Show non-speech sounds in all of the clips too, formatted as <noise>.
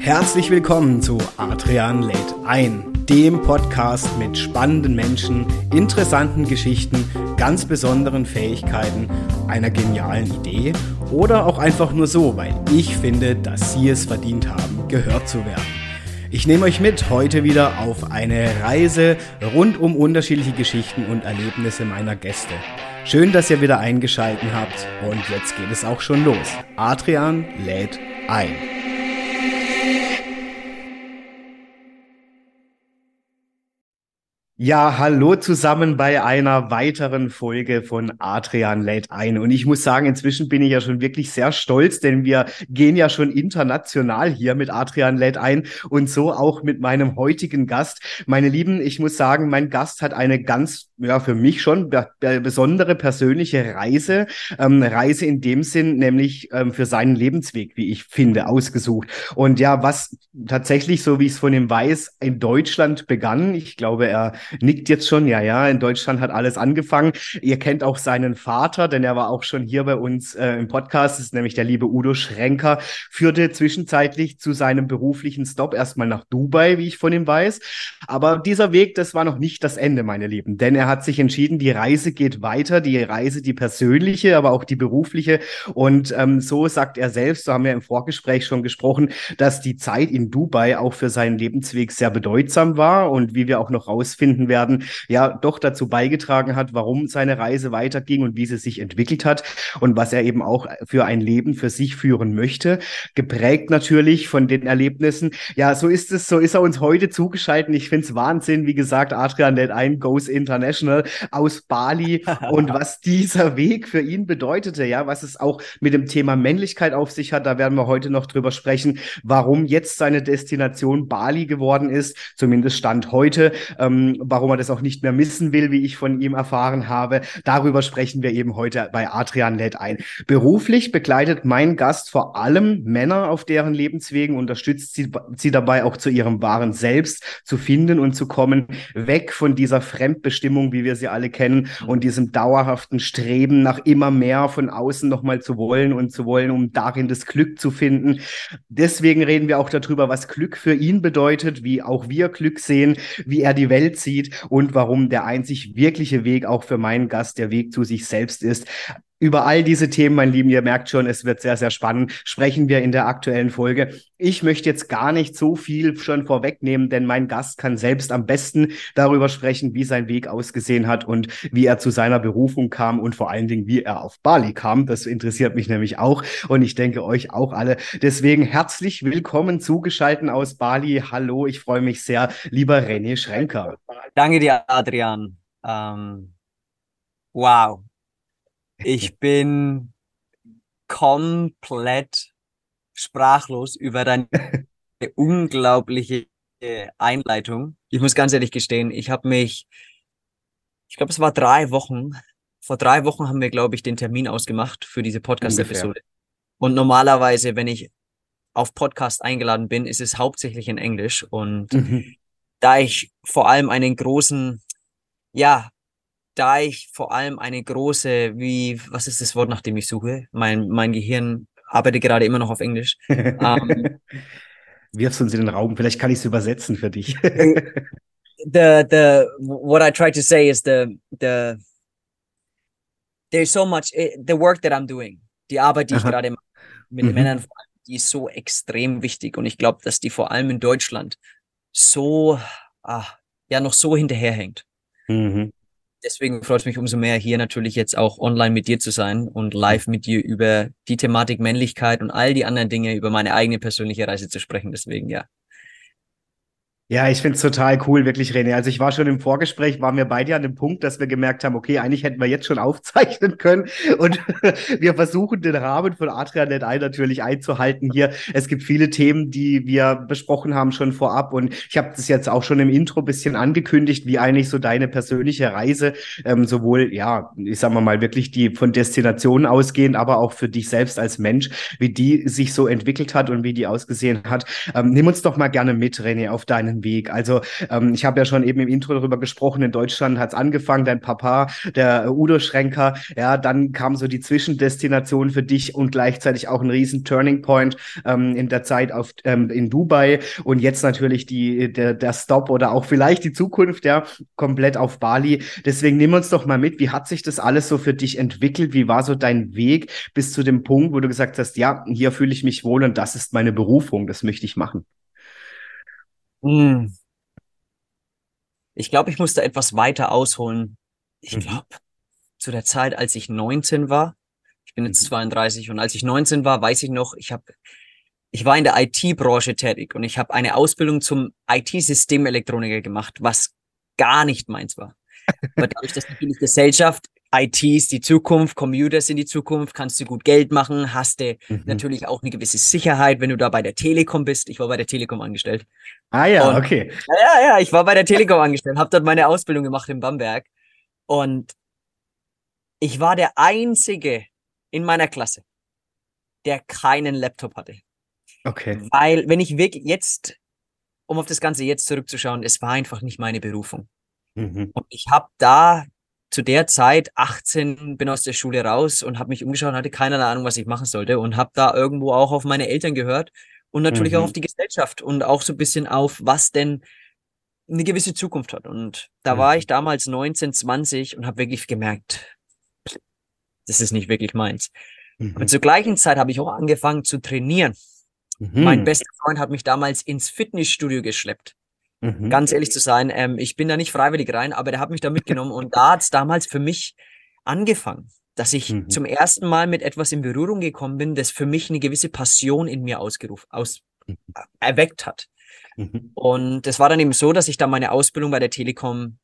Herzlich willkommen zu Adrian lädt ein, dem Podcast mit spannenden Menschen, interessanten Geschichten, ganz besonderen Fähigkeiten, einer genialen Idee oder auch einfach nur so, weil ich finde, dass Sie es verdient haben, gehört zu werden. Ich nehme euch mit heute wieder auf eine Reise rund um unterschiedliche Geschichten und Erlebnisse meiner Gäste. Schön, dass ihr wieder eingeschalten habt und jetzt geht es auch schon los. Adrian lädt ein. Ja, hallo zusammen bei einer weiteren Folge von Adrian lädt ein. Und ich muss sagen, inzwischen bin ich ja schon wirklich sehr stolz, denn wir gehen ja schon international hier mit Adrian lädt ein und so auch mit meinem heutigen Gast. Meine Lieben, ich muss sagen, mein Gast hat eine ganz, ja, für mich schon besondere persönliche Reise. Ähm, Reise in dem Sinn, nämlich ähm, für seinen Lebensweg, wie ich finde, ausgesucht. Und ja, was tatsächlich, so wie ich es von ihm weiß, in Deutschland begann. Ich glaube, er nickt jetzt schon, ja, ja, in Deutschland hat alles angefangen. Ihr kennt auch seinen Vater, denn er war auch schon hier bei uns äh, im Podcast, das ist nämlich der liebe Udo Schrenker, führte zwischenzeitlich zu seinem beruflichen Stop erstmal nach Dubai, wie ich von ihm weiß. Aber dieser Weg, das war noch nicht das Ende, meine Lieben, denn er hat sich entschieden, die Reise geht weiter, die Reise, die persönliche, aber auch die berufliche. Und ähm, so sagt er selbst, so haben wir im Vorgespräch schon gesprochen, dass die Zeit in Dubai auch für seinen Lebensweg sehr bedeutsam war und wie wir auch noch rausfinden, finden werden, ja doch dazu beigetragen hat, warum seine Reise weiterging und wie sie sich entwickelt hat und was er eben auch für ein Leben für sich führen möchte. Geprägt natürlich von den Erlebnissen. Ja, so ist es, so ist er uns heute zugeschaltet. Ich finde es Wahnsinn, wie gesagt, Adrian lädt ein, Goes International aus Bali <laughs> und was dieser Weg für ihn bedeutete, ja, was es auch mit dem Thema Männlichkeit auf sich hat, da werden wir heute noch drüber sprechen, warum jetzt seine Destination Bali geworden ist, zumindest Stand heute, ähm, warum er das auch nicht mehr missen will, wie ich von ihm erfahren habe. Darüber sprechen wir eben heute bei Adrian lädt ein. Beruflich begleitet mein Gast vor allem Männer auf deren Lebenswegen, unterstützt sie, sie dabei auch zu ihrem wahren Selbst zu finden und zu kommen, weg von dieser Fremdbestimmung, wie wir sie alle kennen, und diesem dauerhaften Streben nach immer mehr von außen nochmal zu wollen und zu wollen, um darin das Glück zu finden. Deswegen reden wir auch darüber, was Glück für ihn bedeutet, wie auch wir Glück sehen, wie er die Welt sieht sieht und warum der einzig wirkliche Weg auch für meinen Gast der Weg zu sich selbst ist. Über all diese Themen, mein Lieben, ihr merkt schon, es wird sehr, sehr spannend, sprechen wir in der aktuellen Folge. Ich möchte jetzt gar nicht so viel schon vorwegnehmen, denn mein Gast kann selbst am besten darüber sprechen, wie sein Weg ausgesehen hat und wie er zu seiner Berufung kam und vor allen Dingen, wie er auf Bali kam. Das interessiert mich nämlich auch und ich denke euch auch alle. Deswegen herzlich willkommen zugeschalten aus Bali. Hallo, ich freue mich sehr, lieber René Schrenker. Danke dir, Adrian. Ähm, wow, ich bin komplett sprachlos über deine <laughs> unglaubliche Einleitung. Ich muss ganz ehrlich gestehen, ich habe mich, ich glaube, es war drei Wochen. Vor drei Wochen haben wir, glaube ich, den Termin ausgemacht für diese Podcast-Episode. Und normalerweise, wenn ich auf Podcast eingeladen bin, ist es hauptsächlich in Englisch. Und mhm. da ich vor allem einen großen, ja, da ich vor allem eine große, wie, was ist das Wort, nach dem ich suche? Mein, mein Gehirn arbeitet gerade immer noch auf Englisch. um, ähm, <laughs> Wirfst uns in den Raum, vielleicht kann ich es übersetzen für dich. the, the, what I try to say is the, the, there's so much, eh, the work that I'm doing, die Arbeit, die Aha. ich gerade mache, mit mhm. Männern, die ist so extrem wichtig und ich glaube, dass die vor allem in Deutschland so, ah, ja, noch so hinterherhängt. Mhm deswegen freut es mich umso mehr, hier natürlich jetzt auch online mit dir zu sein und live mit dir über die Thematik Männlichkeit und all die anderen Dinge, über meine eigene persönliche Reise zu sprechen. Deswegen ja, ja, ich finde es total cool, wirklich, René. Also ich war schon im Vorgespräch, waren wir beide an dem Punkt, dass wir gemerkt haben, okay, eigentlich hätten wir jetzt schon <laughs> aufzeichnen können. Und <laughs> wir versuchen den Rahmen von Adrian.net ein natürlich einzuhalten hier. Es gibt viele Themen, die wir besprochen haben schon vorab. Und ich habe das jetzt auch schon im Intro bisschen angekündigt, wie eigentlich so deine persönliche Reise, ähm, sowohl, ja, ich sag mal mal, wirklich die von Destinationen ausgehend, aber auch für dich selbst als Mensch, wie die sich so entwickelt hat und wie die ausgesehen hat. Ähm, nimm uns doch mal gerne mit, René, auf deinen deinen Weg? Also ähm, ich habe ja schon eben im Intro darüber gesprochen, in Deutschland hat es angefangen, dein Papa, der Udo Schrenker, ja, dann kam so die Zwischendestination für dich und gleichzeitig auch ein riesen Turning Point ähm, in der Zeit auf, ähm, in Dubai und jetzt natürlich die, der, der Stop oder auch vielleicht die Zukunft, ja, komplett auf Bali. Deswegen nimm uns doch mal mit, wie hat sich das alles so für dich entwickelt? Wie war so dein Weg bis zu dem Punkt, wo du gesagt hast, ja, hier fühle ich mich wohl und das ist meine Berufung, das möchte ich machen? Hm. Ich glaube, ich musste etwas weiter ausholen. Ich Mhm. glaube, zu der Zeit, als ich 19 war, ich bin jetzt Mhm. 32 und als ich 19 war, weiß ich noch, ich habe ich war in der IT-Branche tätig und ich habe eine Ausbildung zum IT-Systemelektroniker gemacht, was gar nicht meins war. Aber dadurch, dass natürlich Gesellschaft, IT ist die Zukunft, Computer sind die Zukunft, kannst du gut Geld machen, hast du Mhm. natürlich auch eine gewisse Sicherheit, wenn du da bei der Telekom bist. Ich war bei der Telekom angestellt. Ah ja, Und- okay. Ja, ja, ich war bei der Telekom angestellt, habe dort meine Ausbildung gemacht in Bamberg und ich war der Einzige in meiner Klasse, der keinen Laptop hatte. Okay. Weil, wenn ich wirklich jetzt, um auf das Ganze jetzt zurückzuschauen, es war einfach nicht meine Berufung. Mhm. Und ich habe da zu der Zeit 18, bin aus der Schule raus und habe mich umgeschaut und hatte keinerlei Ahnung, was ich machen sollte und habe da irgendwo auch auf meine Eltern gehört und natürlich auch Mhm. auf die Gesellschaft und auch so ein bisschen auf, was denn eine gewisse Zukunft hat. Und da war Mhm. ich damals 19, 20 und habe wirklich gemerkt, das ist nicht wirklich meins. Aber Mhm. zur gleichen Zeit habe ich auch angefangen zu trainieren. Mein Mhm. bester Freund hat mich damals ins Fitnessstudio geschleppt Mhm. ganz ehrlich zu sein, ähm, ich bin da nicht freiwillig rein, aber der hat mich da mitgenommen und da hat es damals für mich angefangen, dass ich Mhm. zum ersten Mal mit etwas in Berührung gekommen bin, das für mich eine gewisse Passion in mir ausgerufen, aus, Mhm. erweckt hat. Mhm. Und es war dann eben so, dass ich dann meine Ausbildung bei der Telekom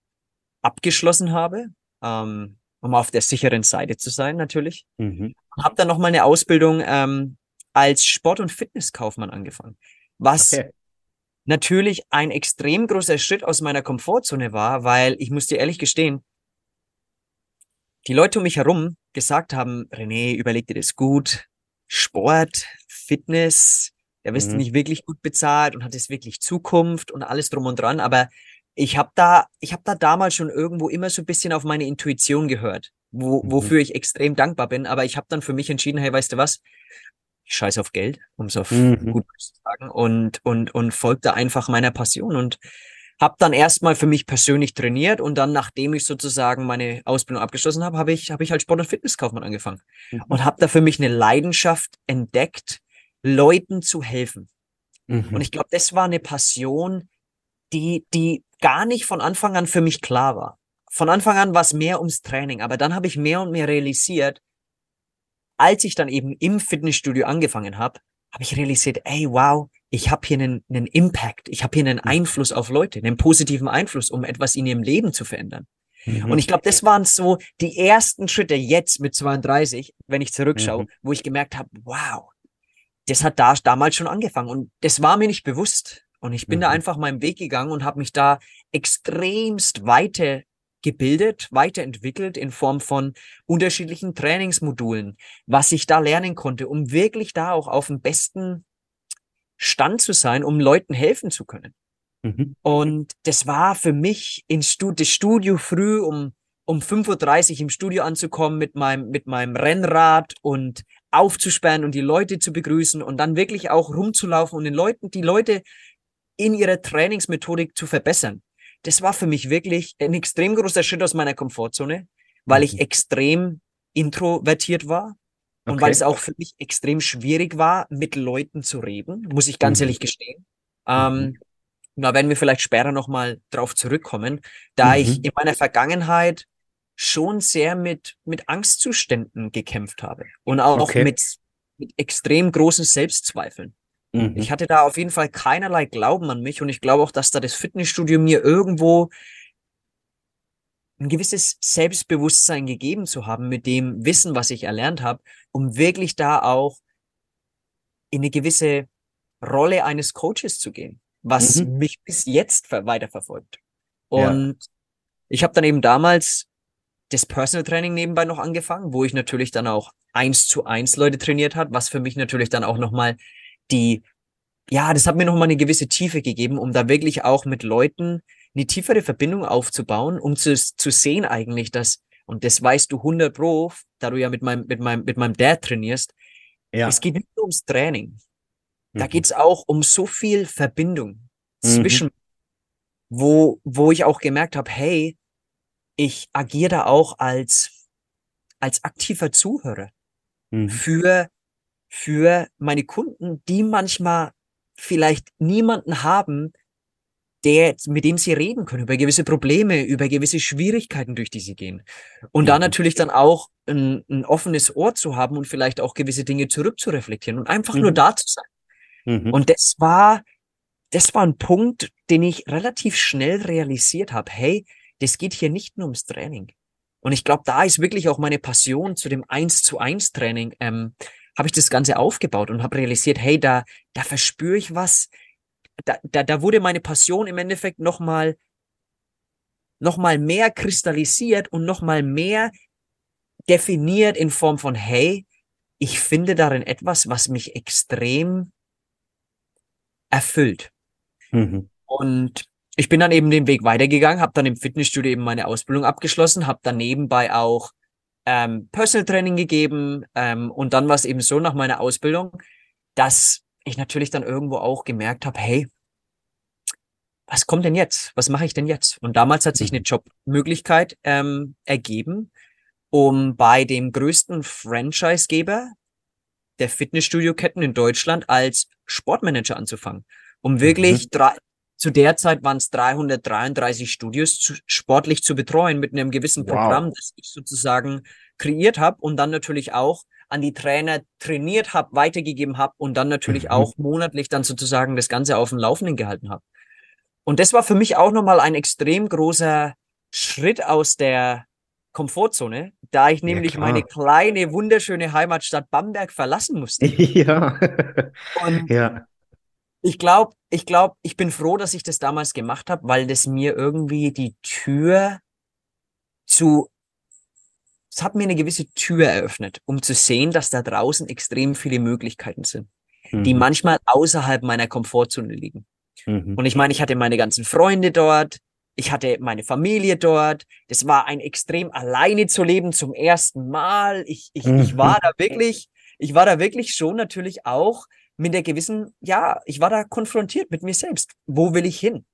abgeschlossen habe, ähm, um auf der sicheren Seite zu sein natürlich. Mhm. Habe dann nochmal eine Ausbildung ähm, als Sport- und Fitnesskaufmann angefangen, was Okay. Natürlich ein extrem großer Schritt aus meiner Komfortzone war, weil ich muss dir ehrlich gestehen, die Leute um mich herum gesagt haben, René, überleg dir das gut. Sport, Fitness, da wirst du Mhm. nicht wirklich gut bezahlt und hat es wirklich Zukunft und alles drum und dran. Aber ich habe da, ich habe da damals schon irgendwo immer so ein bisschen auf meine Intuition gehört, wo, Mhm. wofür ich extrem dankbar bin. Aber ich habe dann für mich entschieden, hey, weißt du was? Ich scheiß auf Geld, um es auf Mhm. gut zu sagen, und, und, und folgte einfach meiner Passion und habe dann erstmal für mich persönlich trainiert und dann, nachdem ich sozusagen meine Ausbildung abgeschlossen habe, habe ich, habe ich als Sport- und Fitnesskaufmann angefangen Mhm. und habe da für mich eine Leidenschaft entdeckt, Leuten zu helfen. Und Mhm. ich glaube, das war eine Passion, die, die gar nicht von Anfang an für mich klar war. Von Anfang an war es mehr ums Training, aber dann habe ich mehr und mehr realisiert, als ich dann eben im Fitnessstudio angefangen habe, habe ich realisiert, ey, wow, ich habe hier einen, einen Impact, ich habe hier einen Einfluss auf Leute, einen positiven Einfluss, um etwas in ihrem Leben zu verändern. Mhm. Und ich glaube, das waren so die ersten Schritte jetzt mit 32, wenn ich zurückschaue, Mhm. wo ich gemerkt habe, wow, das hat da damals schon angefangen und das war mir nicht bewusst. Und ich bin da Mhm. einfach meinen Weg gegangen und habe mich da extremst weitergebildet, weiterentwickelt in Form von unterschiedlichen Trainingsmodulen, was ich da lernen konnte, um wirklich da auch auf dem besten Stand zu sein, um Leuten helfen zu können. Mhm. Und das war für mich in Stu das Studio früh um, um 5.30 Uhr im Studio anzukommen mit meinem, mit meinem Rennrad und aufzusperren und die Leute zu begrüßen und dann wirklich auch rumzulaufen und den Leuten, die Leute in ihrer Trainingsmethodik zu verbessern. Das war für mich wirklich ein extrem großer Schritt aus meiner Komfortzone, weil ich Mhm. extrem introvertiert war und Okay. weil es auch für mich extrem schwierig war, mit Leuten zu reden, muss ich ganz Mhm. ehrlich gestehen. Ähm, da werden wir vielleicht später nochmal drauf zurückkommen, da ich Mhm. in meiner Vergangenheit schon sehr mit, mit Angstzuständen gekämpft habe und auch Okay. mit, mit extrem großen Selbstzweifeln. Mhm. Ich hatte da auf jeden Fall keinerlei Glauben an mich und ich glaube auch, dass da das Fitnessstudio mir irgendwo ein gewisses Selbstbewusstsein gegeben zu haben mit dem Wissen, was ich erlernt habe, um wirklich da auch in eine gewisse Rolle eines Coaches zu gehen, was Mhm. mich bis jetzt ver weiterverfolgt. Ja. Und ich habe dann eben damals das Personal Training nebenbei noch angefangen, wo ich natürlich dann auch eins zu eins Leute trainiert hat, was für mich natürlich dann auch nochmal die ja, das hat mir nochmal eine gewisse Tiefe gegeben, um da wirklich auch mit Leuten eine tiefere Verbindung aufzubauen, um zu, zu sehen eigentlich, dass, und das weißt du 100 Pro, da du ja mit meinem, mit meinem, mit meinem Dad trainierst, ja. es geht nicht nur ums Training. Da mhm. geht's auch um so viel Verbindung mhm. zwischen, wo, wo ich auch gemerkt habe, hey, ich agiere da auch als, als aktiver Zuhörer mhm. für, für meine Kunden, die manchmal vielleicht niemanden haben, der, mit dem sie reden können, über gewisse Probleme, über gewisse Schwierigkeiten, durch die sie gehen. Und da natürlich dann auch ein, ein, offenes Ohr zu haben und vielleicht auch gewisse Dinge zurückzureflektieren und einfach mhm. nur da zu sein. Mhm. Und das war, das war ein Punkt, den ich relativ schnell realisiert habe. Hey, das geht hier nicht nur ums Training. Und ich glaube, da ist wirklich auch meine Passion zu dem Eins zu eins Training, ähm, habe ich das Ganze aufgebaut und habe realisiert, hey, da, da verspüre ich was, da, da, da wurde meine Passion im Endeffekt nochmal noch mal mehr kristallisiert und nochmal mehr definiert in Form von, hey, ich finde darin etwas, was mich extrem erfüllt. Mhm. Und ich bin dann eben den Weg weitergegangen, habe dann im Fitnessstudio eben meine Ausbildung abgeschlossen, habe dann nebenbei auch ähm, Personal Training gegeben ähm, und dann war es eben so nach meiner Ausbildung, dass ich natürlich dann irgendwo auch gemerkt habe, hey, was kommt denn jetzt? Was mache ich denn jetzt? Und damals hat sich eine. Jobmöglichkeit ähm, ergeben, um bei dem größten Franchise-Geber der Fitnessstudio-Ketten in Deutschland als Sportmanager anzufangen. Um wirklich mhm. drei, zu der Zeit waren es 333 Studios zu, sportlich zu betreuen mit einem gewissen Programm, wow. das ich sozusagen kreiert habe und dann natürlich auch an die Trainer trainiert habe, weitergegeben habe und dann natürlich mhm. auch monatlich dann sozusagen das Ganze auf dem Laufenden gehalten habe. Und das war für mich auch nochmal ein extrem großer Schritt aus der Komfortzone, da ich nämlich ja, meine kleine, wunderschöne Heimatstadt Bamberg verlassen musste. <laughs> Ja. Und ja. Ich glaube, ich glaube, ich bin froh, dass ich das damals gemacht habe, weil das mir irgendwie die Tür zu es hat mir eine gewisse Tür eröffnet, um zu sehen, dass da draußen extrem viele Möglichkeiten sind, mhm. die manchmal außerhalb meiner Komfortzone liegen. Mhm. Und ich meine, ich hatte meine ganzen Freunde dort, ich hatte meine Familie dort. Das war ein extrem alleine zu leben zum ersten Mal. Ich, ich, mhm. ich war da wirklich, ich war da wirklich schon natürlich auch mit der gewissen, ja, ich war da konfrontiert mit mir selbst. Wo will ich hin?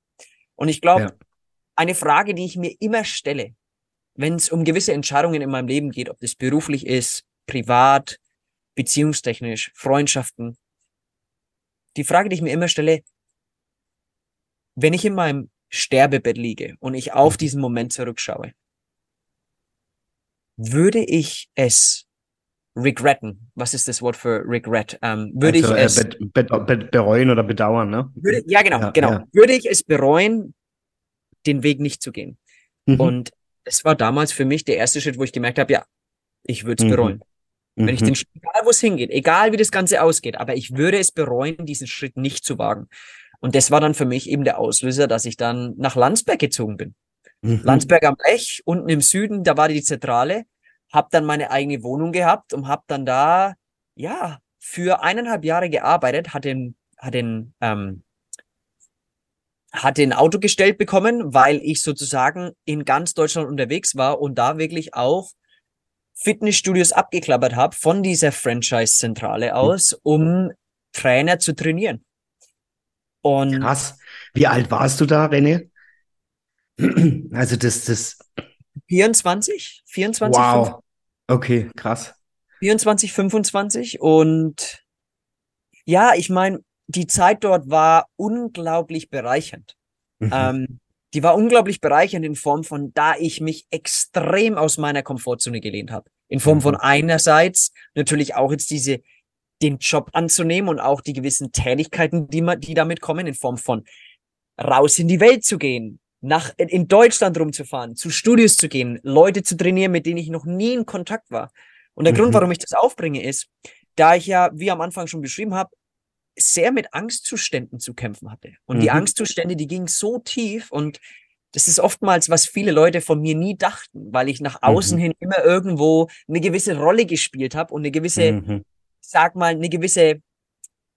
Und ich glaube, ja. eine Frage, die ich mir immer stelle, wenn es um gewisse Entscheidungen in meinem Leben geht, ob das beruflich ist, privat, beziehungstechnisch, Freundschaften. Die Frage, die ich mir immer stelle, wenn ich in meinem Sterbebett liege und ich auf diesen Moment zurückschaue, würde ich es regretten. Was ist das Wort für regret? Ähm, würde also, ich äh, es be be be bereuen oder bedauern, ne? Würde, ja, genau, ja, genau. Ja. Würde ich es bereuen, den Weg nicht zu gehen? Mhm. Und es war damals für mich der erste Schritt, wo ich gemerkt habe, ja, ich würde es mhm. bereuen. Wenn ich den, egal wo es hingeht, egal wie das Ganze ausgeht, aber ich würde es bereuen, diesen Schritt nicht zu wagen. Und das war dann für mich eben der Auslöser, dass ich dann nach Landsberg gezogen bin. Mhm. Landsberg am Lech, unten im Süden, da war die Zentrale, hab dann meine eigene Wohnung gehabt und hab dann da, ja, für eineinhalb Jahre gearbeitet, hatte ein, hatte ein, ähm, hatte ein Auto gestellt bekommen, weil ich sozusagen in ganz Deutschland unterwegs war und da wirklich auch Fitnessstudios abgeklappert habe von dieser Franchise-Zentrale aus, um Trainer zu trainieren. Und Krass. Wie alt warst du da, René? Also das, das. 24, 24. Wow. 25. Okay, krass. 24, 25 und ja, ich meine, die Zeit dort war unglaublich bereichernd. Mhm. Ähm, die war unglaublich bereichernd in Form von, da ich mich extrem aus meiner Komfortzone gelehnt habe. In Form mhm. von einerseits natürlich auch jetzt diese den Job anzunehmen und auch die gewissen Tätigkeiten, die, man, die damit kommen, in Form von raus in die Welt zu gehen, nach in Deutschland rumzufahren, zu Studios zu gehen, Leute zu trainieren, mit denen ich noch nie in Kontakt war. Und der mhm. Grund, warum ich das aufbringe, ist, da ich ja, wie am Anfang schon beschrieben habe, sehr mit Angstzuständen zu kämpfen hatte. Und mhm. die Angstzustände, die gingen so tief und das ist oftmals, was viele Leute von mir nie dachten, weil ich nach außen mhm. hin immer irgendwo eine gewisse Rolle gespielt habe und eine gewisse mhm sag mal, eine gewisse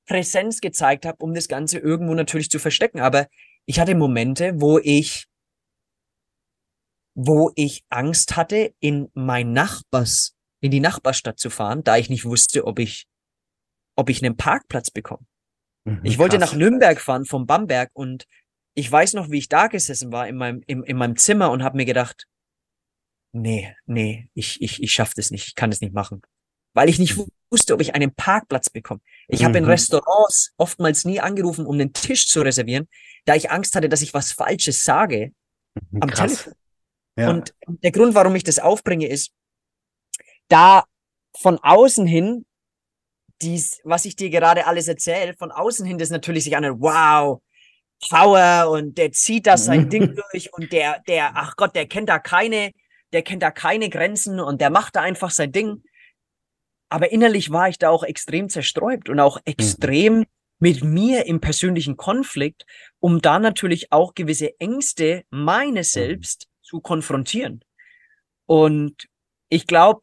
Präsenz gezeigt habe, um das Ganze irgendwo natürlich zu verstecken. Aber ich hatte Momente, wo ich, wo ich Angst hatte, in mein Nachbars, in die Nachbarstadt zu fahren, da ich nicht wusste, ob ich, ob ich einen Parkplatz bekomme. Mhm, ich wollte krass. nach Nürnberg fahren vom Bamberg und ich weiß noch, wie ich da gesessen war in meinem, in, in meinem Zimmer und habe mir gedacht, nee, nee, ich, ich, ich schaffe das nicht, ich kann das nicht machen. Weil ich nicht mhm. wusste, ob ich einen Parkplatz bekomme. Ich mhm. habe in Restaurants oftmals nie angerufen, um einen Tisch zu reservieren, da ich Angst hatte, dass ich was Falsches sage mhm, am Krass. Telefon. Ja. Und der Grund, warum ich das aufbringe, ist, da von außen hin, dies, was ich dir gerade alles erzähle, von außen hin das natürlich sich anhört, wow, Power und der zieht das sein Ding <laughs> durch und der, der, ach Gott, der kennt da keine, der kennt da keine Grenzen und der macht da einfach sein Ding. Aber innerlich war ich da auch extrem zersträubt und auch extrem mhm. mit mir im persönlichen Konflikt, um da natürlich auch gewisse Ängste meines mhm. Selbst mhm. zu konfrontieren. Und ich glaube,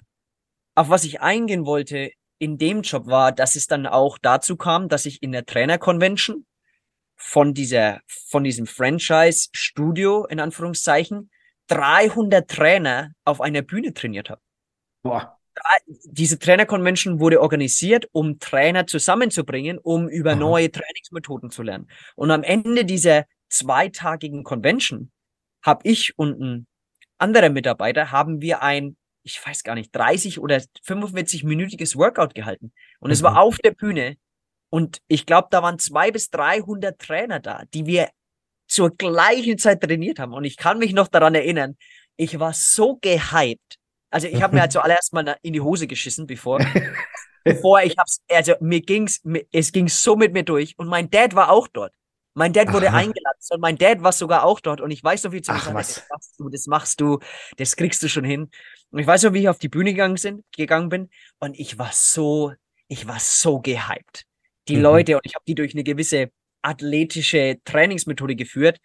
auf was ich eingehen wollte in dem Job war, dass es dann auch dazu kam, dass ich in der Trainer-Convention von dieser, von diesem Franchise-Studio, in Anführungszeichen, 300 Trainer auf einer Bühne trainiert habe. Boah. Diese Trainer-Convention wurde organisiert, um Trainer zusammenzubringen, um über Aha. neue Trainingsmethoden zu lernen. Und am Ende dieser zweitagigen Convention habe ich und ein anderer Mitarbeiter haben wir ein, ich weiß gar nicht, 30 oder 45-minütiges Workout gehalten. Und mhm. es war auf der Bühne und ich glaube, da waren zwei bis 300 Trainer da, die wir zur gleichen Zeit trainiert haben. Und ich kann mich noch daran erinnern, ich war so gehypt. Also ich habe mir halt <laughs> zuallererst mal in die Hose geschissen, bevor, bevor ich hab's, also mir ging's, es ging so mit mir durch. Und mein Dad war auch dort. Mein Dad wurde Aha. eingeladen und mein Dad war sogar auch dort und ich weiß noch, wie zu mir gesagt, das machst du, das machst du, das kriegst du schon hin. Und ich weiß noch, wie ich auf die Bühne gegangen, sind, gegangen bin und ich war so, ich war so gehypt die mhm. Leute und ich habe die durch eine gewisse athletische Trainingsmethode geführt,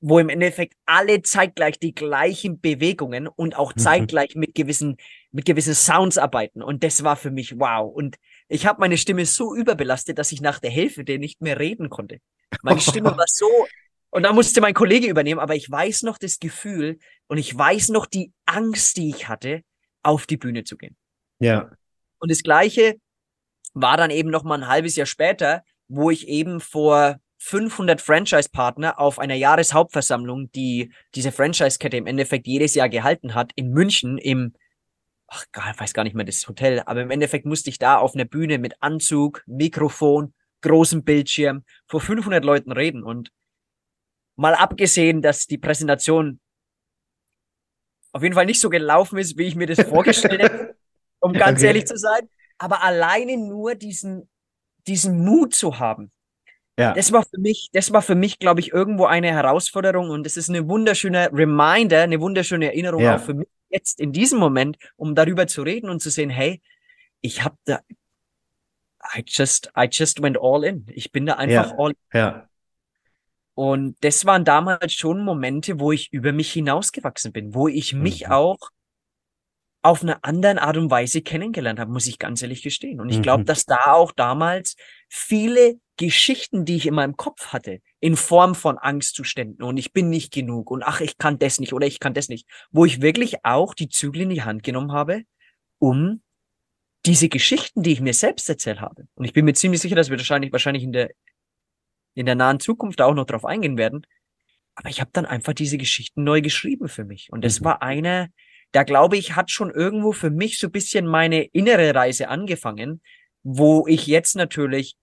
wo im Endeffekt alle zeitgleich die gleichen Bewegungen und auch mhm. zeitgleich mit gewissen mit gewissen Sounds arbeiten und das war für mich wow und ich habe meine Stimme so überbelastet, dass ich nach der Hälfte nicht mehr reden konnte. Meine Stimme war so und da musste mein Kollege übernehmen, aber ich weiß noch das Gefühl und ich weiß noch die Angst, die ich hatte, auf die Bühne zu gehen. Ja. Und das gleiche war dann eben noch mal ein halbes Jahr später, wo ich eben vor 500 Franchise-Partner auf einer Jahreshauptversammlung, die diese Franchise-Kette im Endeffekt jedes Jahr gehalten hat, in München im, ach, ich weiß gar nicht mehr das Hotel, aber im Endeffekt musste ich da auf einer Bühne mit Anzug, Mikrofon, großem Bildschirm vor 500 Leuten reden und mal abgesehen, dass die Präsentation auf jeden Fall nicht so gelaufen ist, wie ich mir das vorgestellt hätte, um <laughs> ganz okay. ehrlich zu sein, aber alleine nur diesen, diesen Mut zu haben. Ja. Das war für mich, das war für mich, glaube ich, irgendwo eine Herausforderung und es ist eine wunderschöne Reminder, eine wunderschöne Erinnerung ja. auch für mich jetzt in diesem Moment, um darüber zu reden und zu sehen, hey, ich habe da, I just, I just went all in. Ich bin da einfach ja. all in. Ja. Und das waren damals schon Momente, wo ich über mich hinausgewachsen bin, wo ich mich mhm. auch auf eine andere Art und Weise kennengelernt habe, muss ich ganz ehrlich gestehen. Und ich glaube, mhm. dass da auch damals viele Geschichten, die ich in meinem Kopf hatte, in Form von Angstzuständen und ich bin nicht genug und ach, ich kann das nicht oder ich kann das nicht, wo ich wirklich auch die Zügel in die Hand genommen habe, um diese Geschichten, die ich mir selbst erzählt habe. Und ich bin mir ziemlich sicher, dass wir wahrscheinlich, wahrscheinlich in der, in der nahen Zukunft auch noch drauf eingehen werden. Aber ich habe dann einfach diese Geschichten neu geschrieben für mich. Und das mhm. war eine, da glaube ich, hat schon irgendwo für mich so ein bisschen meine innere Reise angefangen, wo ich jetzt natürlich,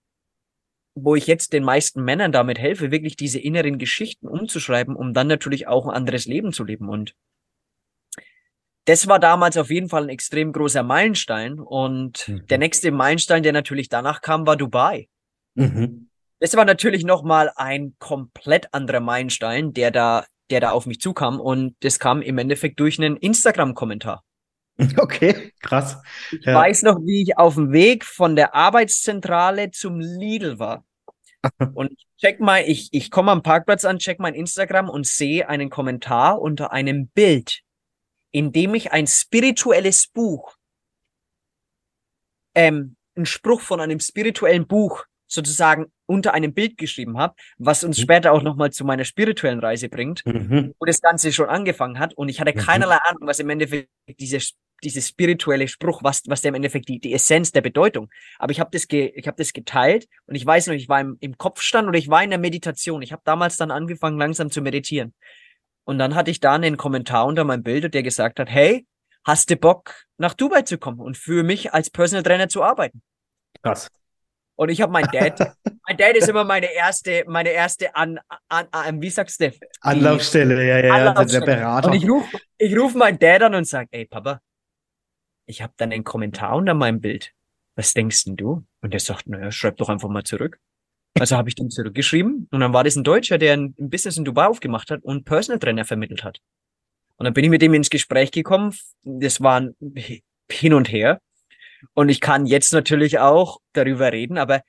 wo ich jetzt den meisten Männern damit helfe, wirklich diese inneren Geschichten umzuschreiben, um dann natürlich auch ein anderes Leben zu leben. Und das war damals auf jeden Fall ein extrem großer Meilenstein. Und mhm. der nächste Meilenstein, der natürlich danach kam, war Dubai. Mhm. Das war natürlich nochmal ein komplett anderer Meilenstein, der da der da auf mich zukam und das kam im Endeffekt durch einen Instagram-Kommentar. <laughs> Okay, krass. Ich ja. weiß noch, wie ich auf dem Weg von der Arbeitszentrale zum Lidl war. <laughs> und ich check mal, ich, ich komme am Parkplatz an, check mein Instagram und sehe einen Kommentar unter einem Bild, in dem ich ein spirituelles Buch, ähm, ein Spruch von einem spirituellen Buch sozusagen unter einem Bild geschrieben habe, was uns mhm. später auch nochmal zu meiner spirituellen Reise bringt, mhm. wo das Ganze schon angefangen hat. Und ich hatte mhm. keinerlei Ahnung, was im Endeffekt diese, diese spirituelle Spruch, was, was der im Endeffekt die, die Essenz der Bedeutung. Aber ich habe das, ge, ich hab das geteilt und ich weiß noch, ich war im, im Kopfstand oder ich war in der Meditation. Ich habe damals dann angefangen, langsam zu meditieren. Und dann hatte ich da einen Kommentar unter meinem Bild, der gesagt hat, hey, hast du Bock, nach Dubai zu kommen und für mich als Personal Trainer zu arbeiten? Krass. Und ich habe mein Dad. <laughs> mein Dad ist immer meine erste, meine erste an, an, an wie sagst du? Anlaufstelle, ja, ja, Anlaufstelle. der Berater. Und ich rufe ich ruf meinen Dad an und sage, ey Papa, ich habe dann einen Kommentar unter meinem Bild. Was denkst denn du? Und der sagt, naja, schreib doch einfach mal zurück. Also habe ich dann zurückgeschrieben und dann war das ein Deutscher, der ein Business in Dubai aufgemacht hat und Personal Trainer vermittelt hat. Und dann bin ich mit dem ins Gespräch gekommen. Das war hin und her. Und ich kann jetzt natürlich auch darüber reden, aber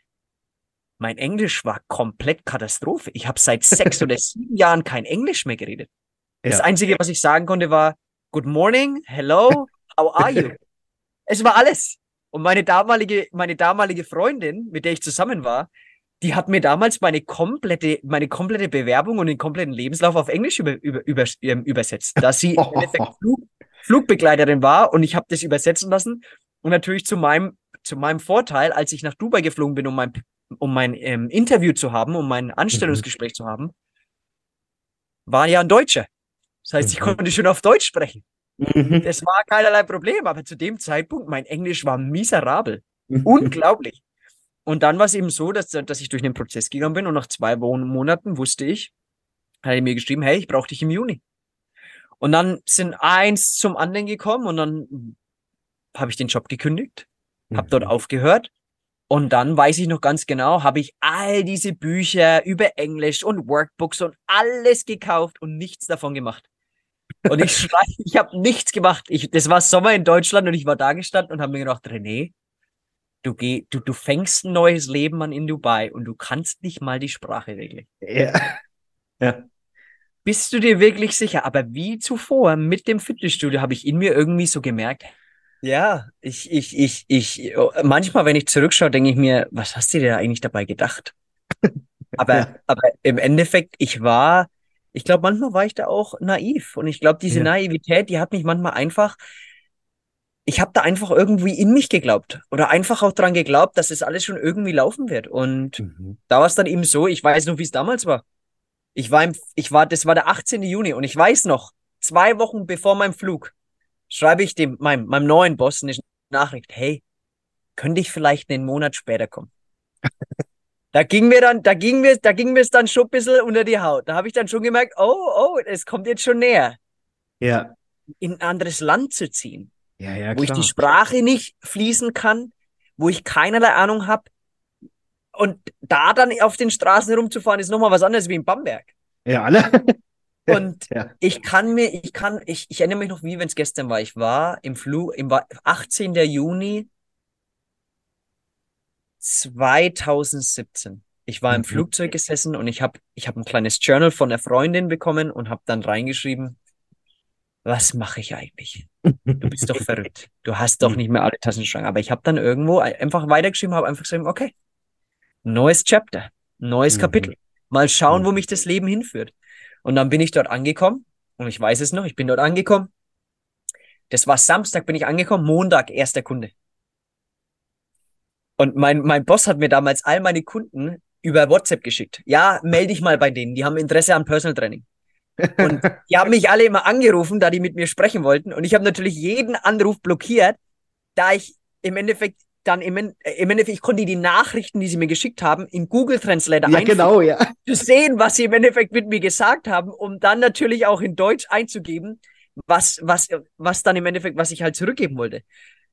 mein Englisch war komplett Katastrophe. Ich habe seit sechs <laughs> oder sieben Jahren kein Englisch mehr geredet. Das ja. Einzige, was ich sagen konnte, war Good morning, hello, how are you? <laughs> es war alles. Und meine damalige, meine damalige Freundin, mit der ich zusammen war, die hat mir damals meine komplette, meine komplette Bewerbung und den kompletten Lebenslauf auf Englisch über, über, über, ähm, übersetzt, dass sie <laughs> Flug, Flugbegleiterin war und ich habe das übersetzen lassen und natürlich zu meinem, zu meinem Vorteil, als ich nach Dubai geflogen bin, um mein, um mein ähm, Interview zu haben, um mein Anstellungsgespräch mhm. zu haben, war ja ein Deutscher. Das heißt, ich mhm. konnte schon auf Deutsch sprechen. Mhm. Das war keinerlei Problem, aber zu dem Zeitpunkt, mein Englisch war miserabel. Mhm. Unglaublich. Und dann war es eben so, dass, dass ich durch den Prozess gegangen bin und nach zwei Monaten wusste ich, hat er mir geschrieben, hey, ich brauche dich im Juni. Und dann sind eins zum anderen gekommen und dann habe ich den Job gekündigt, habe mhm. dort aufgehört und dann weiß ich noch ganz genau, habe ich all diese Bücher über Englisch und Workbooks und alles gekauft und nichts davon gemacht. Und ich <laughs> schrei, ich habe nichts gemacht. Ich, das war Sommer in Deutschland und ich war da gestanden und habe mir gedacht, René, du, geh, du, du fängst ein neues Leben an in Dubai und du kannst nicht mal die Sprache regeln. Ja. <laughs> ja. Bist du dir wirklich sicher? Aber wie zuvor mit dem Fitnessstudio habe ich in mir irgendwie so gemerkt, ja, ich, ich, ich, ich, oh, manchmal, wenn ich zurückschaue, denke ich mir, was hast du dir eigentlich dabei gedacht? <laughs> Aber, ja. aber im Endeffekt, ich war, ich glaube, manchmal war ich da auch naiv. Und ich glaube, diese ja. Naivität, die hat mich manchmal einfach, ich habe da einfach irgendwie in mich geglaubt oder einfach auch dran geglaubt, dass es alles schon irgendwie laufen wird. Und mhm. da war es dann eben so, ich weiß noch, wie es damals war. Ich war im, ich war, das war der 18. Juni und ich weiß noch, zwei Wochen bevor mein Flug, schreibe ich dem, meinem, meinem neuen Boss eine Nachricht, hey, könnte ich vielleicht einen Monat später kommen? <laughs> da ging mir dann, da ging mir, da ging mir es dann schon ein bisschen unter die Haut. Da habe ich dann schon gemerkt, oh, oh, es kommt jetzt schon näher. Ja. In ein anderes Land zu ziehen. Ja, ja, klar. Wo ich die Sprache nicht fließen kann, wo ich keinerlei Ahnung habe. Und da dann auf den Straßen herumzufahren, ist nochmal was anderes wie in Bamberg. Ja, alle. <laughs> Und <laughs> ja. ich kann mir, ich kann, ich, ich erinnere mich noch, wie wenn es gestern war. Ich war im Flug, im 18. Juni 2017. Ich war im mhm. Flugzeug gesessen und ich habe ich hab ein kleines Journal von einer Freundin bekommen und habe dann reingeschrieben, was mache ich eigentlich? Du bist doch <laughs> verrückt. Du hast doch nicht mehr alle Tassen Taschenschrank. Aber ich habe dann irgendwo einfach weitergeschrieben, habe einfach gesagt, okay, neues Chapter, neues mhm. Kapitel. Mal schauen, wo mhm. mich das Leben hinführt. Und dann bin ich dort angekommen und ich weiß es noch, ich bin dort angekommen. Das war Samstag, bin ich angekommen, Montag, erster Kunde. Und mein, mein Boss hat mir damals all meine Kunden über WhatsApp geschickt. Ja, melde dich mal bei denen, die haben Interesse an Personal Training. Und die haben mich alle immer angerufen, da die mit mir sprechen wollten. Und ich habe natürlich jeden Anruf blockiert, da ich im Endeffekt dann im, im Endeffekt, ich konnte die Nachrichten, die sie mir geschickt haben, in Google Translator ja, genau, ja. zu sehen, was sie im Endeffekt mit mir gesagt haben, um dann natürlich auch in Deutsch einzugeben, was, was, was dann im Endeffekt, was ich halt zurückgeben wollte.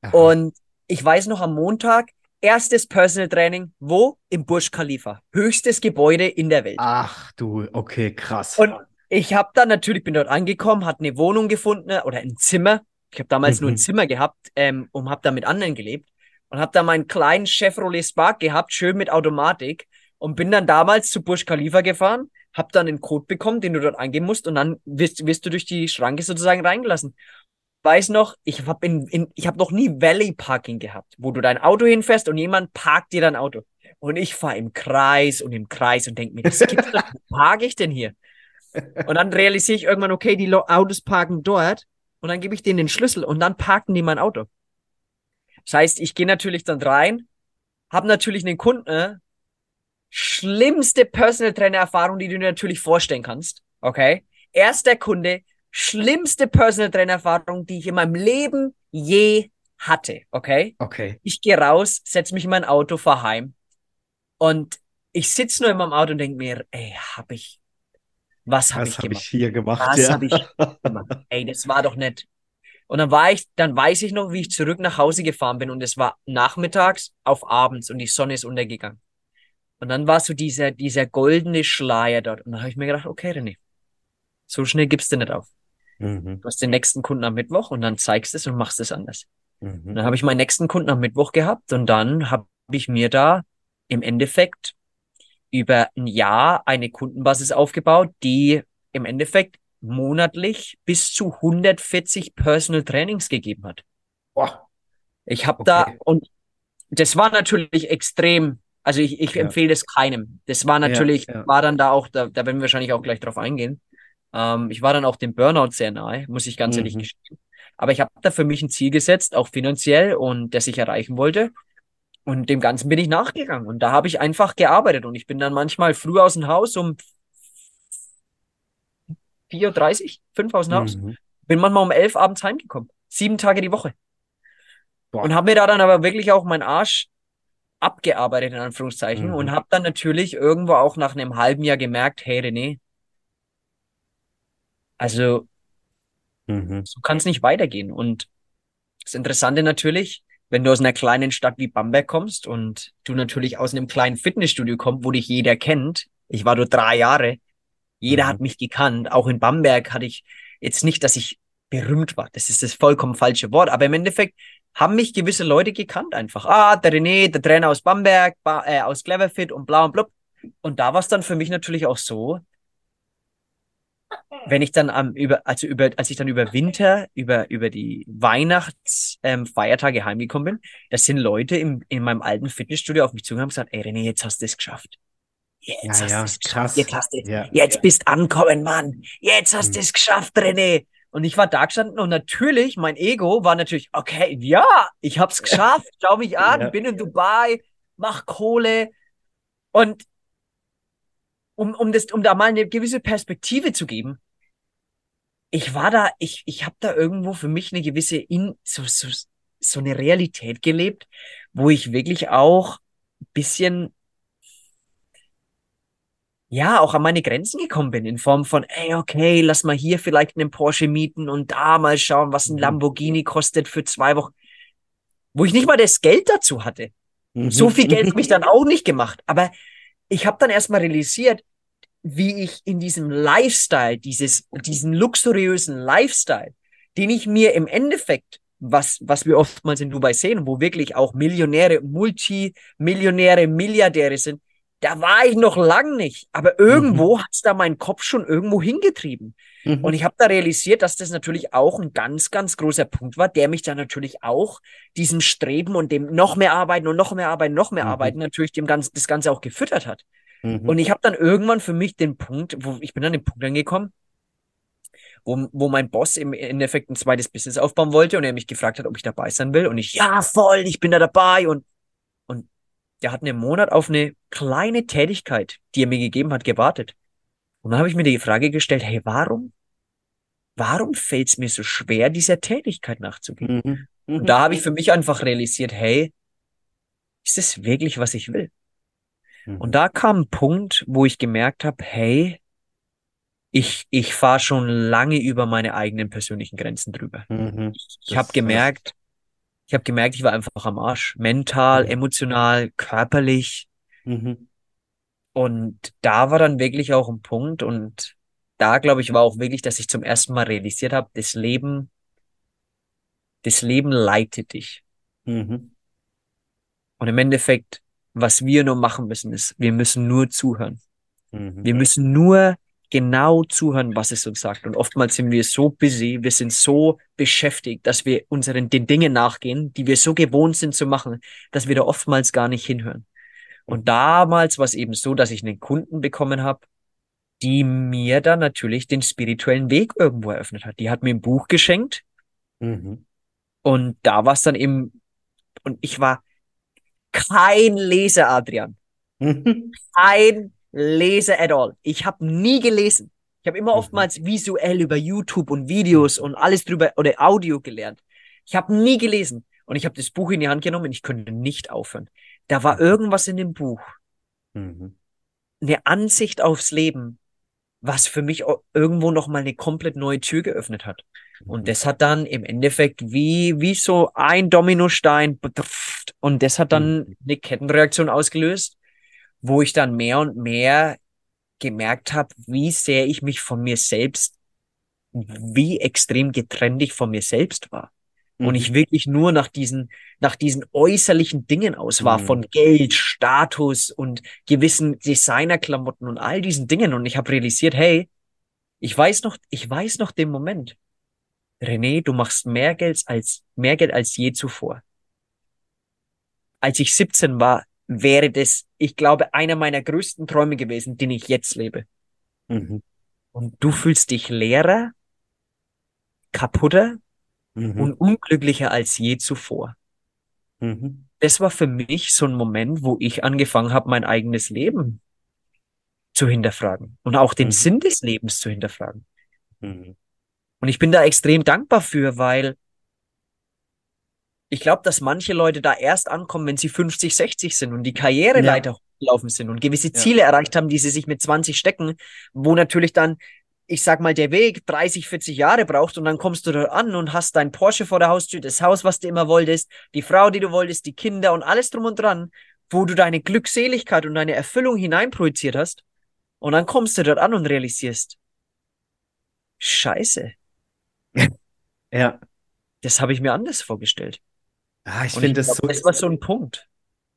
Aha. Und ich weiß noch am Montag, erstes Personal Training, wo? Im Burj Khalifa. Höchstes Gebäude in der Welt. Ach du, okay, krass. Und ich habe dann natürlich, bin dort angekommen, hatte eine Wohnung gefunden oder ein Zimmer. Ich habe damals mhm. nur ein. Zimmer gehabt ähm, und habe da mit anderen gelebt und habe da meinen kleinen Chevrolet Spark gehabt, schön mit Automatik und bin dann damals zu Burj Khalifa gefahren, habe dann einen Code bekommen, den du dort eingeben musst und dann wirst, wirst du durch die Schranke sozusagen reingelassen. Weiß noch, ich habe in, in, habe noch nie Valley Parking gehabt, wo du dein Auto hinfährst und jemand parkt dir dein Auto. Und ich fahre im Kreis und im Kreis und denke mir, das gibt's doch, wo parke ich denn hier? Und dann realisiere ich irgendwann, okay, die Autos parken dort und dann gebe ich denen den Schlüssel und dann parken die mein Auto. Das heißt, ich gehe natürlich dann rein, habe natürlich einen Kunden, äh, schlimmste Personal Trainer Erfahrung, die du dir natürlich vorstellen kannst. Okay? Erster Kunde, schlimmste Personal Trainer Erfahrung, die ich in meinem Leben je hatte. Okay? Okay. Ich gehe raus, setze mich in mein Auto, fahr heim und ich sitze nur in meinem Auto und denke mir, ey, hab ich, was habe ich hab gemacht? ich hier gemacht? Was ja. habe ich <laughs> gemacht? Ey, das war doch nett. Und dann war ich, dann weiß ich noch, wie ich zurück nach Hause gefahren bin und es war nachmittags auf abends und die Sonne ist untergegangen. Und dann war so dieser, dieser goldene Schleier dort. Und dann habe ich mir gedacht, okay, René, so schnell gibst du nicht auf. Mhm. Du hast den nächsten Kunden am Mittwoch und dann zeigst es und machst es anders. Und Mhm. dann habe ich meinen nächsten Kunden am Mittwoch gehabt und dann habe ich mir da im Endeffekt über ein Jahr eine Kundenbasis aufgebaut, die im Endeffekt monatlich bis zu 140 Personal Trainings gegeben hat. Boah. Ich habe Okay. da und das war natürlich extrem. Also ich, ich Ja. empfehle es keinem. Das war natürlich, ja. war dann da auch, da, da werden wir wahrscheinlich auch gleich drauf eingehen. Ähm, ich war dann auch dem Burnout sehr nahe, muss ich ganz ehrlich Mhm. gestehen. Aber ich habe da für mich ein Ziel gesetzt, auch finanziell und das ich erreichen wollte. Und dem Ganzen bin ich nachgegangen. Und da habe ich einfach gearbeitet. Und ich bin dann manchmal früh aus dem Haus um 4.30 Uhr, 5 aus dem Haus. Mhm. Bin manchmal um 11 abends heimgekommen. Sieben Tage die Woche. Boah. Und habe mir da dann aber wirklich auch meinen Arsch abgearbeitet, in Anführungszeichen. Mhm. Und habe dann natürlich irgendwo auch nach einem halben Jahr gemerkt, hey René, also Mhm. so kann es nicht weitergehen. Und das Interessante natürlich, wenn du aus einer kleinen Stadt wie Bamberg kommst und du natürlich aus einem kleinen Fitnessstudio kommst, wo dich jeder kennt. Ich war dort drei Jahre. Jeder Mhm. hat mich gekannt. Auch in Bamberg hatte ich jetzt nicht, dass ich berühmt war. Das ist das vollkommen falsche Wort. Aber im Endeffekt haben mich gewisse Leute gekannt einfach. Ah, der René, der Trainer aus Bamberg, ba äh, aus Cleverfit und bla und blub. Und da war es dann für mich natürlich auch so, wenn ich dann am über, also über, als ich dann über Winter, über, über die Weihnachtsfeiertage ähm, heimgekommen bin, das sind Leute im, in meinem alten Fitnessstudio auf mich zugekommen und gesagt, ey René, jetzt hast du es geschafft. Jetzt Ja, hast ja, du es krass. geschafft. Jetzt hast du Ja. Jetzt bist ankommen, Mann. Jetzt hast Mhm. du es geschafft, René. Und ich war da gestanden und natürlich, mein Ego war natürlich, okay, ja, ich hab's geschafft. Schau mich <laughs> an, Ja. bin in Dubai, mach Kohle. Und um, um, das, um da mal eine gewisse Perspektive zu geben, ich war da, ich, ich habe da irgendwo für mich eine gewisse, in, so, so, so eine Realität gelebt, wo ich wirklich auch ein bisschen, ja, auch an meine Grenzen gekommen bin, in Form von, ey, okay, lass mal hier vielleicht einen Porsche mieten und da mal schauen, was ein Mhm. Lamborghini kostet für zwei Wochen, wo ich nicht mal das Geld dazu hatte. Mhm. So viel Geld habe ich dann <laughs> auch nicht gemacht. Aber ich habe dann erstmal realisiert, wie ich in diesem Lifestyle, dieses, diesen luxuriösen Lifestyle, den ich mir im Endeffekt, was, was wir oftmals in Dubai sehen, wo wirklich auch Millionäre, Multimillionäre, Milliardäre sind, da war ich noch lang nicht. Aber irgendwo hat's da meinen Kopf schon irgendwo hingetrieben. Mhm. Und ich habe da realisiert, dass das natürlich auch ein ganz, ganz großer Punkt war, der mich dann natürlich auch diesem Streben und dem noch mehr arbeiten und noch mehr arbeiten, noch mehr Mhm. arbeiten, natürlich dem Ganzen, das Ganze auch gefüttert hat. Mhm. Und ich habe dann irgendwann für mich den Punkt, wo ich bin an den Punkt angekommen, wo, wo mein Boss im Endeffekt ein zweites Business aufbauen wollte und er mich gefragt hat, ob ich dabei sein will. Und ich, ja, voll, ich bin da dabei. Und der hat einen Monat auf eine kleine Tätigkeit, die er mir gegeben hat, gewartet. Und dann habe ich mir die Frage gestellt, hey, warum, warum fällt es mir so schwer, dieser Tätigkeit nachzugehen? Mhm. Mhm. Und da habe ich für mich einfach realisiert, hey, ist das wirklich, was ich will? Mhm. Und da kam ein Punkt, wo ich gemerkt habe, hey, ich, ich fahre schon lange über meine eigenen persönlichen Grenzen drüber. Mhm. Ich habe gemerkt, ich habe gemerkt, ich war einfach am Arsch. Mental, Mhm. emotional, körperlich. Mhm. Und da war dann wirklich auch ein Punkt und da, glaube ich, war auch wirklich, dass ich zum ersten Mal realisiert habe, das Leben, das Leben leitet dich. Mhm. Und im Endeffekt, was wir nur machen müssen, ist, wir müssen nur zuhören. Mhm. Wir müssen nur genau zuhören, was es uns sagt. Und oftmals sind wir so busy, wir sind so beschäftigt, dass wir unseren den Dingen nachgehen, die wir so gewohnt sind zu machen, dass wir da oftmals gar nicht hinhören. Und damals war es eben so, dass ich einen Kunden bekommen habe, die mir dann natürlich den spirituellen Weg irgendwo eröffnet hat. Die hat mir ein Buch geschenkt Mhm. und da war es dann eben, und ich war kein Leser, Adrian. <laughs> Kein Leser at all. Ich habe nie gelesen. Ich habe immer Mhm. oftmals visuell über YouTube und Videos und alles drüber oder Audio gelernt. Ich habe nie gelesen. Und ich habe das Buch in die Hand genommen und ich konnte nicht aufhören. Da war irgendwas in dem Buch, Mhm. eine Ansicht aufs Leben, was für mich irgendwo nochmal eine komplett neue Tür geöffnet hat. Und das hat dann im Endeffekt wie, wie so ein Dominostein und das hat dann Mhm. eine Kettenreaktion ausgelöst, wo ich dann mehr und mehr gemerkt habe, wie sehr ich mich von mir selbst, wie extrem getrennt ich von mir selbst war. Und ich wirklich nur nach diesen, nach diesen äußerlichen Dingen aus war, Mhm. von Geld, Status und gewissen Designerklamotten und all diesen Dingen. Und ich habe realisiert, hey, ich weiß noch, ich weiß noch den Moment. René, du machst mehr Geld als, mehr Geld als je zuvor. Als ich 17 war, wäre das, ich glaube, einer meiner größten Träume gewesen, den ich jetzt lebe. Mhm. Und du fühlst dich leerer, kaputter Mhm. und unglücklicher als je zuvor. Mhm. Das war für mich so ein Moment, wo ich angefangen habe, mein eigenes Leben zu hinterfragen und auch den Mhm. Sinn des Lebens zu hinterfragen. Mhm. Und ich bin da extrem dankbar für, weil ich glaube, dass manche Leute da erst ankommen, wenn sie 50, 60 sind und die Karriereleiter hochgelaufen sind und gewisse Ja. Ziele erreicht haben, die sie sich mit 20 stecken, wo natürlich dann, ich sag mal, der Weg 30, 40 Jahre braucht und dann kommst du da an und hast dein Porsche vor der Haustür, das Haus, was du immer wolltest, die Frau, die du wolltest, die Kinder und alles drum und dran, wo du deine Glückseligkeit und deine Erfüllung hineinprojiziert hast. Und dann kommst du dort an und realisierst, Scheiße, <laughs> Ja. das habe ich mir anders vorgestellt. Ah, ich finde das glaub, so. das war so ein Punkt.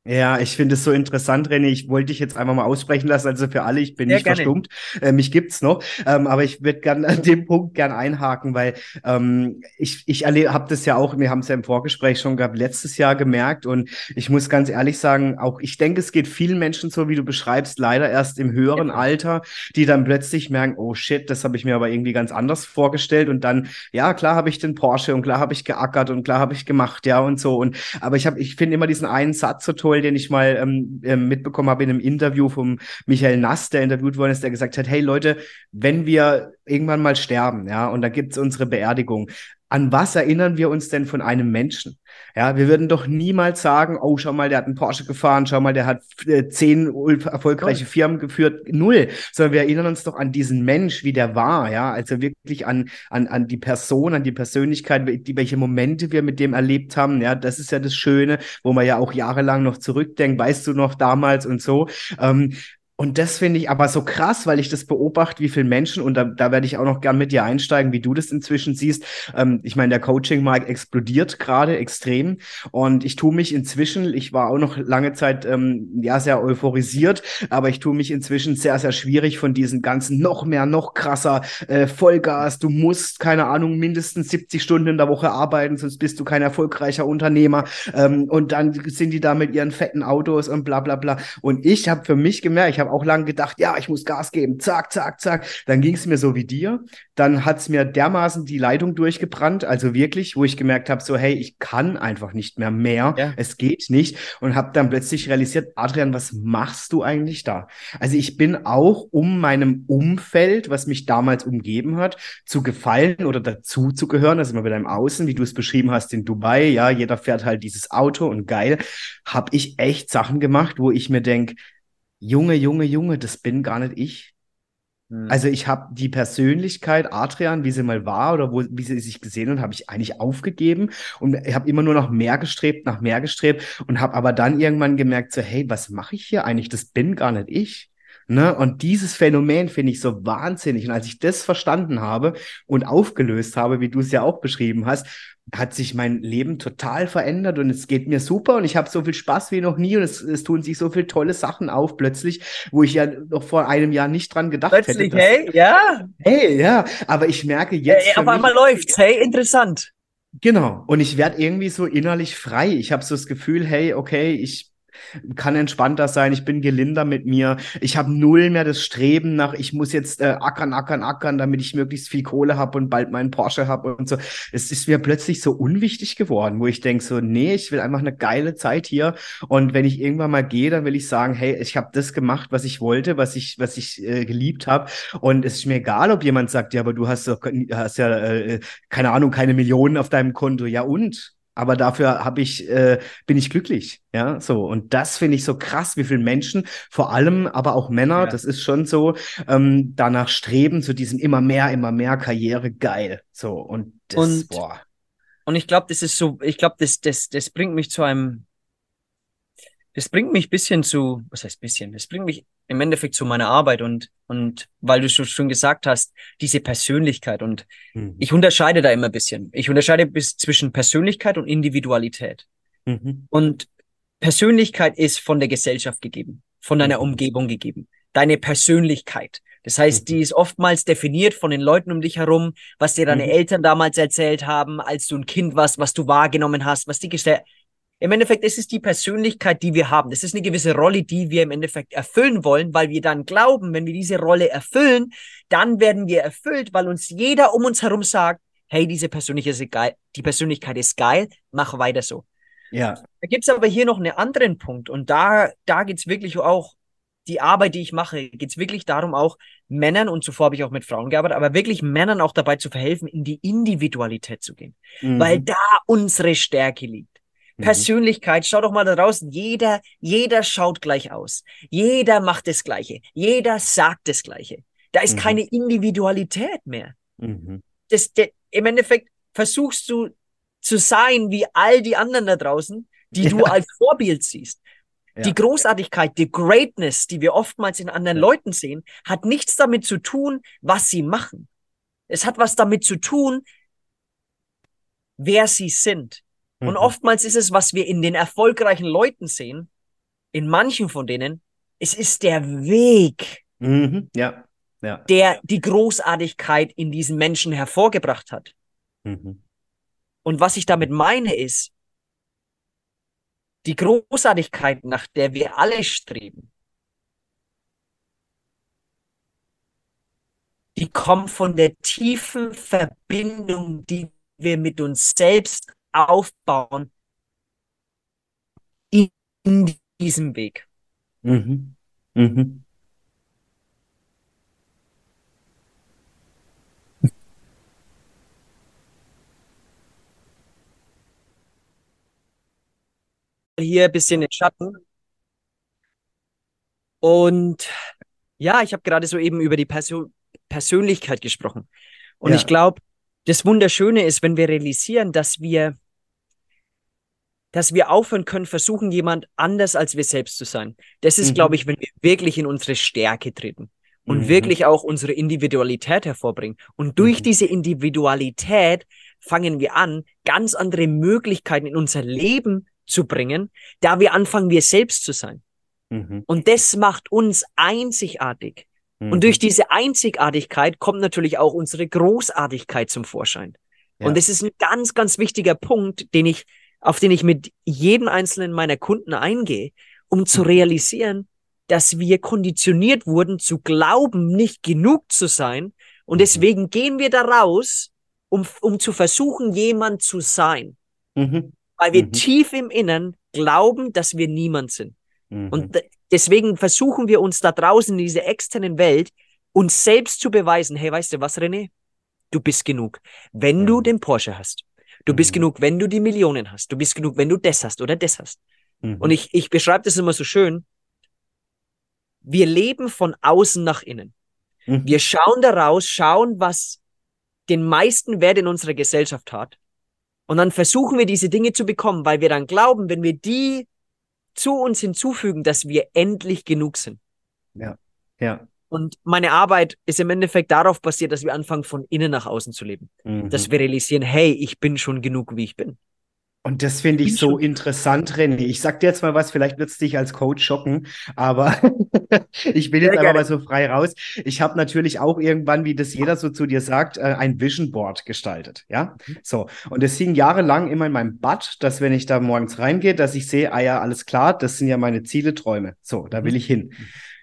Ja, ich finde es so interessant, René. Ich wollte dich jetzt einfach mal aussprechen lassen. Also für alle, ich bin Sehr nicht gerne. verstummt. Äh, mich gibt's noch. Ähm, aber ich würde gern an dem Punkt gern einhaken, weil ähm, ich, ich habe das ja auch, wir haben es ja im Vorgespräch schon gehabt, letztes Jahr gemerkt. Und ich muss ganz ehrlich sagen, auch ich denke, es geht vielen Menschen so, wie du beschreibst, leider erst im höheren Genau. Alter, die dann plötzlich merken, oh shit, das habe ich mir aber irgendwie ganz anders vorgestellt. Und dann, ja, klar habe ich den Porsche und klar habe ich geackert und klar habe ich gemacht, ja, und so. Und aber ich habe, ich finde immer diesen einen Satz so toll, den ich mal ähm, ähm, mitbekommen habe in einem Interview vom Michael Nass, der interviewt worden ist, der gesagt hat, hey Leute, wenn wir irgendwann mal sterben, ja, und da gibt's unsere Beerdigung, an was erinnern wir uns denn von einem Menschen? Ja, wir würden doch niemals sagen, oh, schau mal, der hat einen Porsche gefahren, schau mal, der hat äh, zehn erfolgreiche Firmen geführt. Null. Sondern wir erinnern uns doch an diesen Mensch, wie der war, ja. Also wirklich an, an, an die Person, an die Persönlichkeit, die, welche Momente wir mit dem erlebt haben. Ja, das ist ja das Schöne, wo man ja auch jahrelang noch zurückdenkt, weißt du noch damals und so. Ähm, und das finde ich aber so krass, weil ich das beobachte, wie viele Menschen, und da, da werde ich auch noch gern mit dir einsteigen, wie du das inzwischen siehst. Ähm, ich meine, der Coaching-Markt explodiert gerade extrem. Und ich tue mich inzwischen, ich war auch noch lange Zeit ähm, ja sehr euphorisiert, aber ich tue mich inzwischen sehr, sehr schwierig von diesen ganzen noch mehr, noch krasser äh, Vollgas. Du musst, keine Ahnung, mindestens 70 Stunden in der Woche arbeiten, sonst bist du kein erfolgreicher Unternehmer. Ähm, und dann sind die da mit ihren fetten Autos und bla bla bla. Und ich habe für mich gemerkt, ich habe auch lange gedacht, ja, ich muss Gas geben, zack, zack, zack. Dann ging es mir so wie dir. Dann hat's mir dermaßen die Leitung durchgebrannt, also wirklich, wo ich gemerkt habe, so, hey, ich kann einfach nicht mehr mehr, Ja. es geht nicht. Und habe dann plötzlich realisiert, Adrian, was machst du eigentlich da? Also ich bin auch um meinem Umfeld, was mich damals umgeben hat, zu gefallen oder dazu zu gehören, also immer wieder im Außen, wie du es beschrieben hast in Dubai, ja, jeder fährt halt dieses Auto und geil, habe ich echt Sachen gemacht, wo ich mir denk, Junge, Junge, Junge, das bin gar nicht ich. Hm. Also ich habe die Persönlichkeit Adrian, wie sie mal war oder wo, wie sie sich gesehen hat, habe ich eigentlich aufgegeben und ich habe immer nur noch mehr gestrebt, nach mehr gestrebt und habe aber dann irgendwann gemerkt, so hey, was mache ich hier eigentlich? Das bin gar nicht ich. Ne? Und dieses Phänomen finde ich so wahnsinnig. Und als ich das verstanden habe und aufgelöst habe, wie du es ja auch beschrieben hast, hat sich mein Leben total verändert und es geht mir super und ich habe so viel Spaß wie noch nie und es, es tun sich so viele tolle Sachen auf plötzlich, wo ich ja noch vor einem Jahr nicht dran gedacht Plötzlich, hätte. dass- hey, ja, Hey, ja, aber ich merke jetzt. für auf mich- einmal läuft's, hey, interessant. Genau. Und ich werde irgendwie so innerlich frei. Ich habe so das Gefühl, hey, okay, ich, kann entspannter sein, ich bin gelinder mit mir, ich habe null mehr das Streben nach, ich muss jetzt äh, ackern, ackern, ackern, damit ich möglichst viel Kohle habe und bald meinen Porsche habe und so. Es ist mir plötzlich so unwichtig geworden, wo ich denke so, nee, ich will einfach eine geile Zeit hier und wenn ich irgendwann mal gehe, dann will ich sagen, hey, ich habe das gemacht, was ich wollte, was ich, was ich äh, geliebt habe und es ist mir egal, ob jemand sagt, ja, aber du hast doch, hast ja, äh, keine Ahnung, keine Millionen auf deinem Konto, ja und? Aber dafür habe ich, äh, bin ich glücklich. Ja, so. Und das finde ich so krass, wie viele Menschen, vor allem aber auch Männer, ja. das ist schon so, ähm, danach streben zu diesem immer mehr, immer mehr Karriere geil. So. Und das, und, boah. Und ich glaube, das ist so, ich glaube, das, das, das bringt mich zu einem, das bringt mich bisschen zu, was heißt bisschen? Das bringt mich im Endeffekt zu meiner Arbeit und, und weil du schon gesagt hast, diese Persönlichkeit und mhm. ich unterscheide da immer ein bisschen. Ich unterscheide bis zwischen Persönlichkeit und Individualität. Mhm. Und Persönlichkeit ist von der Gesellschaft gegeben, von deiner mhm. Umgebung gegeben. Deine Persönlichkeit. Das heißt, die mhm. ist oftmals definiert von den Leuten um dich herum, was dir deine mhm. Eltern damals erzählt haben, als du ein Kind warst, was du wahrgenommen hast, was die Gesellschaft im Endeffekt ist es die Persönlichkeit, die wir haben. Das ist eine gewisse Rolle, die wir im Endeffekt erfüllen wollen, weil wir dann glauben, wenn wir diese Rolle erfüllen, dann werden wir erfüllt, weil uns jeder um uns herum sagt, hey, diese Persönlichkeit ist geil, die Persönlichkeit ist geil, mach weiter so. Ja. Da gibt's aber hier noch einen anderen Punkt und da, da geht's wirklich auch, die Arbeit, die ich mache, geht's wirklich darum, auch Männern, und zuvor habe ich auch mit Frauen gearbeitet, aber wirklich Männern auch dabei zu verhelfen, in die Individualität zu gehen, mhm. weil da unsere Stärke liegt. Mhm. Persönlichkeit, schau doch mal da draußen. Jeder, jeder schaut gleich aus. Jeder macht das Gleiche. Jeder sagt das Gleiche. Da ist mhm. keine Individualität mehr. Mhm. Das, der, Im Endeffekt versuchst du zu sein wie all die anderen da draußen, die ja. du als Vorbild siehst. Ja. Die Großartigkeit, die Greatness, die wir oftmals in anderen ja. Leuten sehen, hat nichts damit zu tun, was sie machen. Es hat was damit zu tun, wer sie sind. Und mhm. oftmals ist es, was wir in den erfolgreichen Leuten sehen, in manchen von denen, es ist der Weg, mhm. ja. Ja. der die Großartigkeit in diesen Menschen hervorgebracht hat. Mhm. Und was ich damit meine ist, die Großartigkeit, nach der wir alle streben, die kommt von der tiefen Verbindung, die wir mit uns selbst aufbauen in diesem Weg. Mhm. Mhm. Hier ein bisschen den Schatten. Und ja, ich habe gerade so eben über die Persön Persönlichkeit gesprochen. Und ja. ich glaube, das Wunderschöne ist, wenn wir realisieren, dass wir, dass wir aufhören können, versuchen, jemand anders als wir selbst zu sein. Das ist, mhm. glaube ich, wenn wir wirklich in unsere Stärke treten und mhm. wirklich auch unsere Individualität hervorbringen. Und durch mhm. diese Individualität fangen wir an, ganz andere Möglichkeiten in unser Leben zu bringen, da wir anfangen, wir selbst zu sein. Mhm. Und das macht uns einzigartig. Und mhm. durch diese Einzigartigkeit kommt natürlich auch unsere Großartigkeit zum Vorschein. Ja. Und das ist ein ganz, ganz wichtiger Punkt, den ich, auf den ich mit jedem einzelnen meiner Kunden eingehe, um zu mhm. realisieren, dass wir konditioniert wurden zu glauben, nicht genug zu sein. Und mhm. deswegen gehen wir da raus, um, um zu versuchen, jemand zu sein. Mhm. Weil wir mhm. tief im Innern glauben, dass wir niemand sind. Mhm. Und deswegen versuchen wir uns da draußen in dieser externen Welt uns selbst zu beweisen, hey, weißt du was, René? Du bist genug. Wenn mhm. du den Porsche hast. Du bist mhm. genug, wenn du die Millionen hast. Du bist genug, wenn du das hast oder das hast. Mhm. Und ich, ich beschreibe das immer so schön. Wir leben von außen nach innen. Mhm. Wir schauen daraus, schauen, was den meisten Wert in unserer Gesellschaft hat. Und dann versuchen wir diese Dinge zu bekommen, weil wir dann glauben, wenn wir die zu uns hinzufügen, dass wir endlich genug sind. Ja, ja. Und meine Arbeit ist im Endeffekt darauf basiert, dass wir anfangen, von innen nach außen zu leben. Mhm. Dass wir realisieren, hey, ich bin schon genug, wie ich bin. Und das finde ich so interessant, René. Ich sag dir jetzt mal was, vielleicht wird es dich als Coach schocken, aber <laughs> ich bin jetzt einfach mal so frei raus. Ich habe natürlich auch irgendwann, wie das jeder so zu dir sagt, äh, ein Vision Board gestaltet. Ja, mhm. so. Und es hing jahrelang immer in meinem Bad, dass wenn ich da morgens reingehe, dass ich sehe, ah ja, alles klar, das sind ja meine Ziele, Träume. So, da will mhm. ich hin.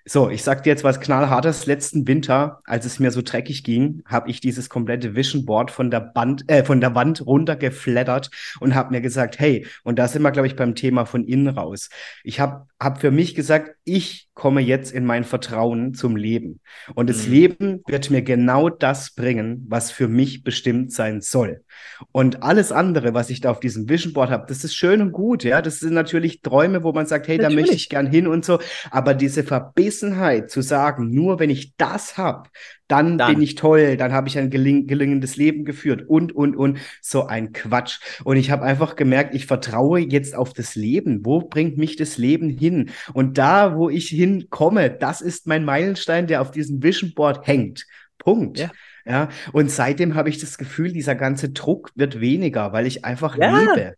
So, ich sag dir jetzt was knallhartes. Letzten Winter, als es mir so dreckig ging, habe ich dieses komplette Vision Board von der Band, äh, von der Wand runtergeflattert und habe mir gesagt, hey, und da sind wir, glaube ich, beim Thema von innen raus. Ich habe hab für mich gesagt, ich komme jetzt in mein Vertrauen zum Leben. Und das mhm. Leben wird mir genau das bringen, was für mich bestimmt sein soll. Und alles andere, was ich da auf diesem Vision Board habe, das ist schön und gut, ja. Das sind natürlich Träume, wo man sagt, hey, natürlich. da möchte ich gern hin und so. Aber diese Verbissenheit zu sagen, nur wenn ich das habe, dann, dann, bin ich toll, dann habe ich ein geling gelingendes Leben geführt und, und, und. So ein Quatsch. Und ich habe einfach gemerkt, ich vertraue jetzt auf das Leben. Wo bringt mich das Leben hin? Und da, wo ich hinkomme, das ist mein Meilenstein, der auf diesem Vision Board hängt. Punkt. Ja. Ja, und seitdem habe ich das Gefühl, dieser ganze Druck wird weniger, weil ich einfach ja. lebe.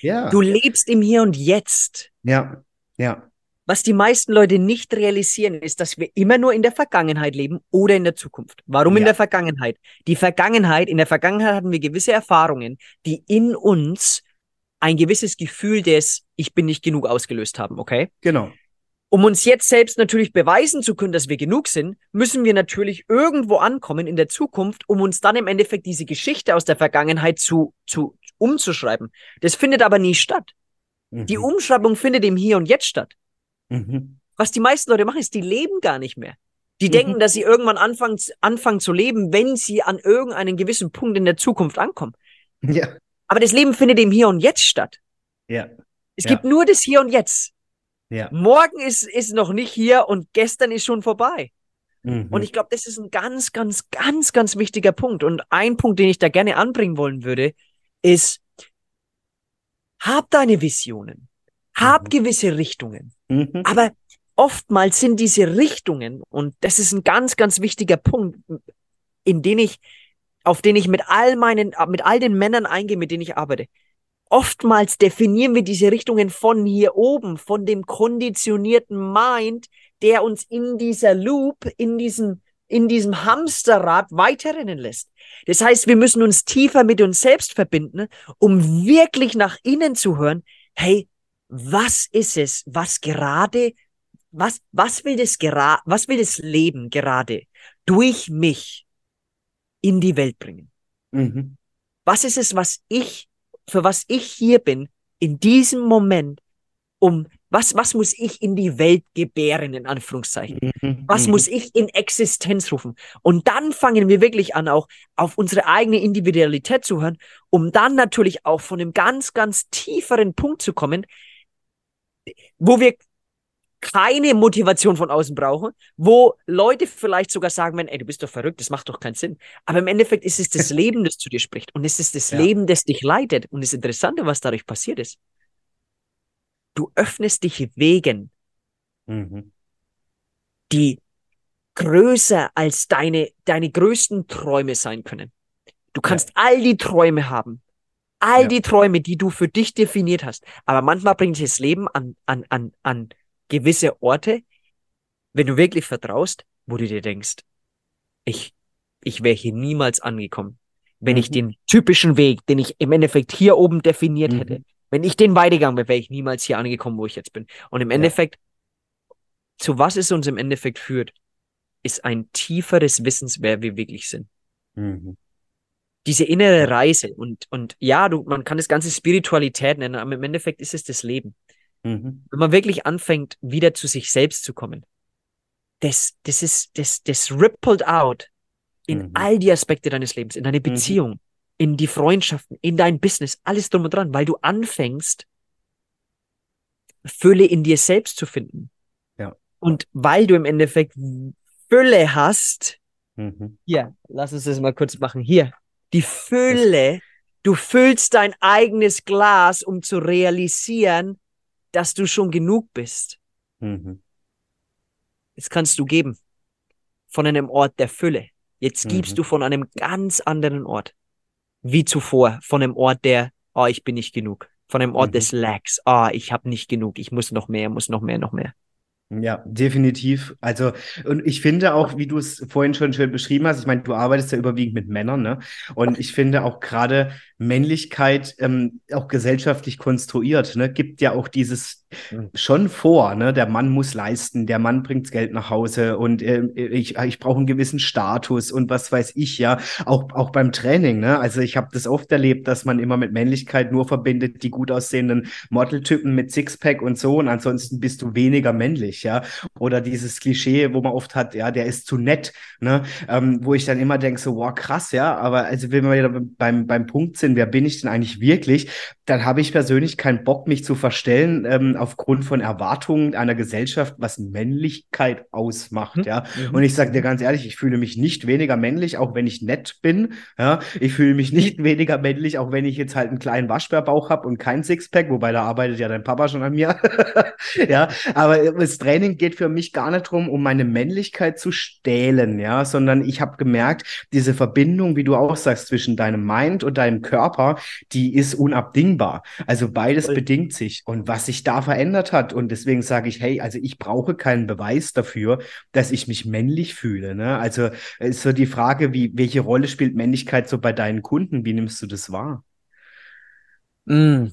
Ja. Du lebst im Hier und Jetzt. Ja, ja. Was die meisten Leute nicht realisieren, ist, dass wir immer nur in der Vergangenheit leben oder in der Zukunft. Warum ja. in der Vergangenheit? Die Vergangenheit, in der Vergangenheit hatten wir gewisse Erfahrungen, die in uns ein gewisses Gefühl des Ich bin nicht genug ausgelöst haben, okay? Genau. Um uns jetzt selbst natürlich beweisen zu können, dass wir genug sind, müssen wir natürlich irgendwo ankommen in der Zukunft, um uns dann im Endeffekt diese Geschichte aus der Vergangenheit zu, zu umzuschreiben. Das findet aber nie statt. Mhm. Die Umschreibung findet im Hier und Jetzt statt. Mhm. Was die meisten Leute machen, ist, die leben gar nicht mehr. Die mhm. denken, dass sie irgendwann anfangen, anfangen zu leben, wenn sie an irgendeinen gewissen Punkt in der Zukunft ankommen. Ja. Aber das Leben findet im Hier und Jetzt statt. Ja. Es ja. gibt nur das Hier und Jetzt. Ja. Morgen ist, ist noch nicht hier und gestern ist schon vorbei. Mhm. Und ich glaube, das ist ein ganz, ganz, ganz, ganz wichtiger Punkt. Und ein Punkt, den ich da gerne anbringen wollen würde, ist, hab deine Visionen. Hab mhm. gewisse Richtungen. Mhm. Aber oftmals sind diese Richtungen, und das ist ein ganz, ganz wichtiger Punkt, in den ich, auf den ich mit all meinen, mit all den Männern eingehe, mit denen ich arbeite. Oftmals definieren wir diese Richtungen von hier oben, von dem konditionierten Mind, der uns in dieser Loop, in diesem, in diesem Hamsterrad weiterrennen lässt. Das heißt, wir müssen uns tiefer mit uns selbst verbinden, um wirklich nach innen zu hören, hey, was ist es, was gerade, was, was will das gerade, was will das Leben gerade durch mich in die Welt bringen? Mhm. Was ist es, was ich, für was ich hier bin, in diesem Moment, um was, was muss ich in die Welt gebären, in Anführungszeichen? Mhm. Was mhm. muss ich in Existenz rufen? Und dann fangen wir wirklich an, auch auf unsere eigene Individualität zu hören, um dann natürlich auch von einem ganz, ganz tieferen Punkt zu kommen, wo wir keine Motivation von außen brauchen, wo Leute vielleicht sogar sagen, ey, du bist doch verrückt, das macht doch keinen Sinn. Aber im Endeffekt ist es das <laughs> Leben, das zu dir spricht und es ist das ja. Leben, das dich leitet. Und das Interessante, was dadurch passiert ist, du öffnest dich Wegen, mhm. die größer als deine, deine größten Träume sein können. Du kannst ja. all die Träume haben, All ja. die Träume, die du für dich definiert hast. Aber manchmal bringt das Leben an, an, an, an gewisse Orte, wenn du wirklich vertraust, wo du dir denkst, ich, ich wäre hier niemals angekommen. Wenn mhm. ich den typischen Weg, den ich im Endeffekt hier oben definiert mhm. hätte, wenn ich den weitergegangen wäre, wäre ich niemals hier angekommen, wo ich jetzt bin. Und im Endeffekt, ja. zu was es uns im Endeffekt führt, ist ein tieferes Wissens, wer wir wirklich sind. Mhm diese innere Reise und, und ja, du, man kann das Ganze Spiritualität nennen, aber im Endeffekt ist es das Leben. Mhm. Wenn man wirklich anfängt, wieder zu sich selbst zu kommen, das, das ist, das, das rippled out in mhm. all die Aspekte deines Lebens, in deine mhm. Beziehung, mhm. in die Freundschaften, in dein Business, alles drum und dran, weil du anfängst, Fülle in dir selbst zu finden. Ja. Und weil du im Endeffekt Fülle hast, mhm. hier, lass uns das mal kurz machen, hier, die Fülle, du füllst dein eigenes Glas, um zu realisieren, dass du schon genug bist. Mhm. Jetzt kannst du geben von einem Ort der Fülle. Jetzt mhm. gibst du von einem ganz anderen Ort wie zuvor, von einem Ort der, oh, ich bin nicht genug. von einem Ort Mhm. des Lacks. Ah, ich habe nicht genug, ich muss noch mehr, muss noch mehr, noch mehr. Ja, definitiv. Also, und ich finde auch, wie du es vorhin schon schön beschrieben hast, ich meine, du arbeitest ja überwiegend mit Männern, ne? Und ich finde auch gerade Männlichkeit ähm, auch gesellschaftlich konstruiert, ne? Gibt ja auch dieses schon vor, ne? Der Mann muss leisten, der Mann bringt Geld nach Hause und äh, ich, ich brauche einen gewissen Status und was weiß ich, ja. Auch, auch beim Training, ne? Also ich habe das oft erlebt, dass man immer mit Männlichkeit nur verbindet, die gut aussehenden Modeltypen mit Sixpack und so und ansonsten bist du weniger männlich, ja. Oder dieses Klischee, wo man oft hat, ja, der ist zu nett, ne? Ähm, wo ich dann immer denke, so, wow, krass, ja, aber also wenn wir wieder beim, beim Punkt sind, wer bin ich denn eigentlich wirklich, dann habe ich persönlich keinen Bock, mich zu verstellen, ähm, aufgrund von Erwartungen einer Gesellschaft, was Männlichkeit ausmacht, Mhm. ja. Mhm. Und ich sage dir ganz ehrlich, ich fühle mich nicht weniger männlich, auch wenn ich nett bin. Ja, ich fühle mich nicht <laughs> weniger männlich, auch wenn ich jetzt halt einen kleinen Waschbärbauch habe und kein Sixpack, wobei da arbeitet ja dein Papa schon an mir. <laughs> ja, aber das Training geht für mich gar nicht darum, um meine Männlichkeit zu stählen, ja, sondern ich habe gemerkt, diese Verbindung, wie du auch sagst, zwischen deinem Mind und deinem Körper, die ist unabdingbar. Also beides bedingt sich. Und was sich da verändert hat, und deswegen sage ich, hey, also ich brauche keinen Beweis dafür, dass ich mich männlich fühle. Ne? Also ist so die Frage, wie, welche Rolle spielt Männlichkeit so bei deinen Kunden? Wie nimmst du das wahr? Mm.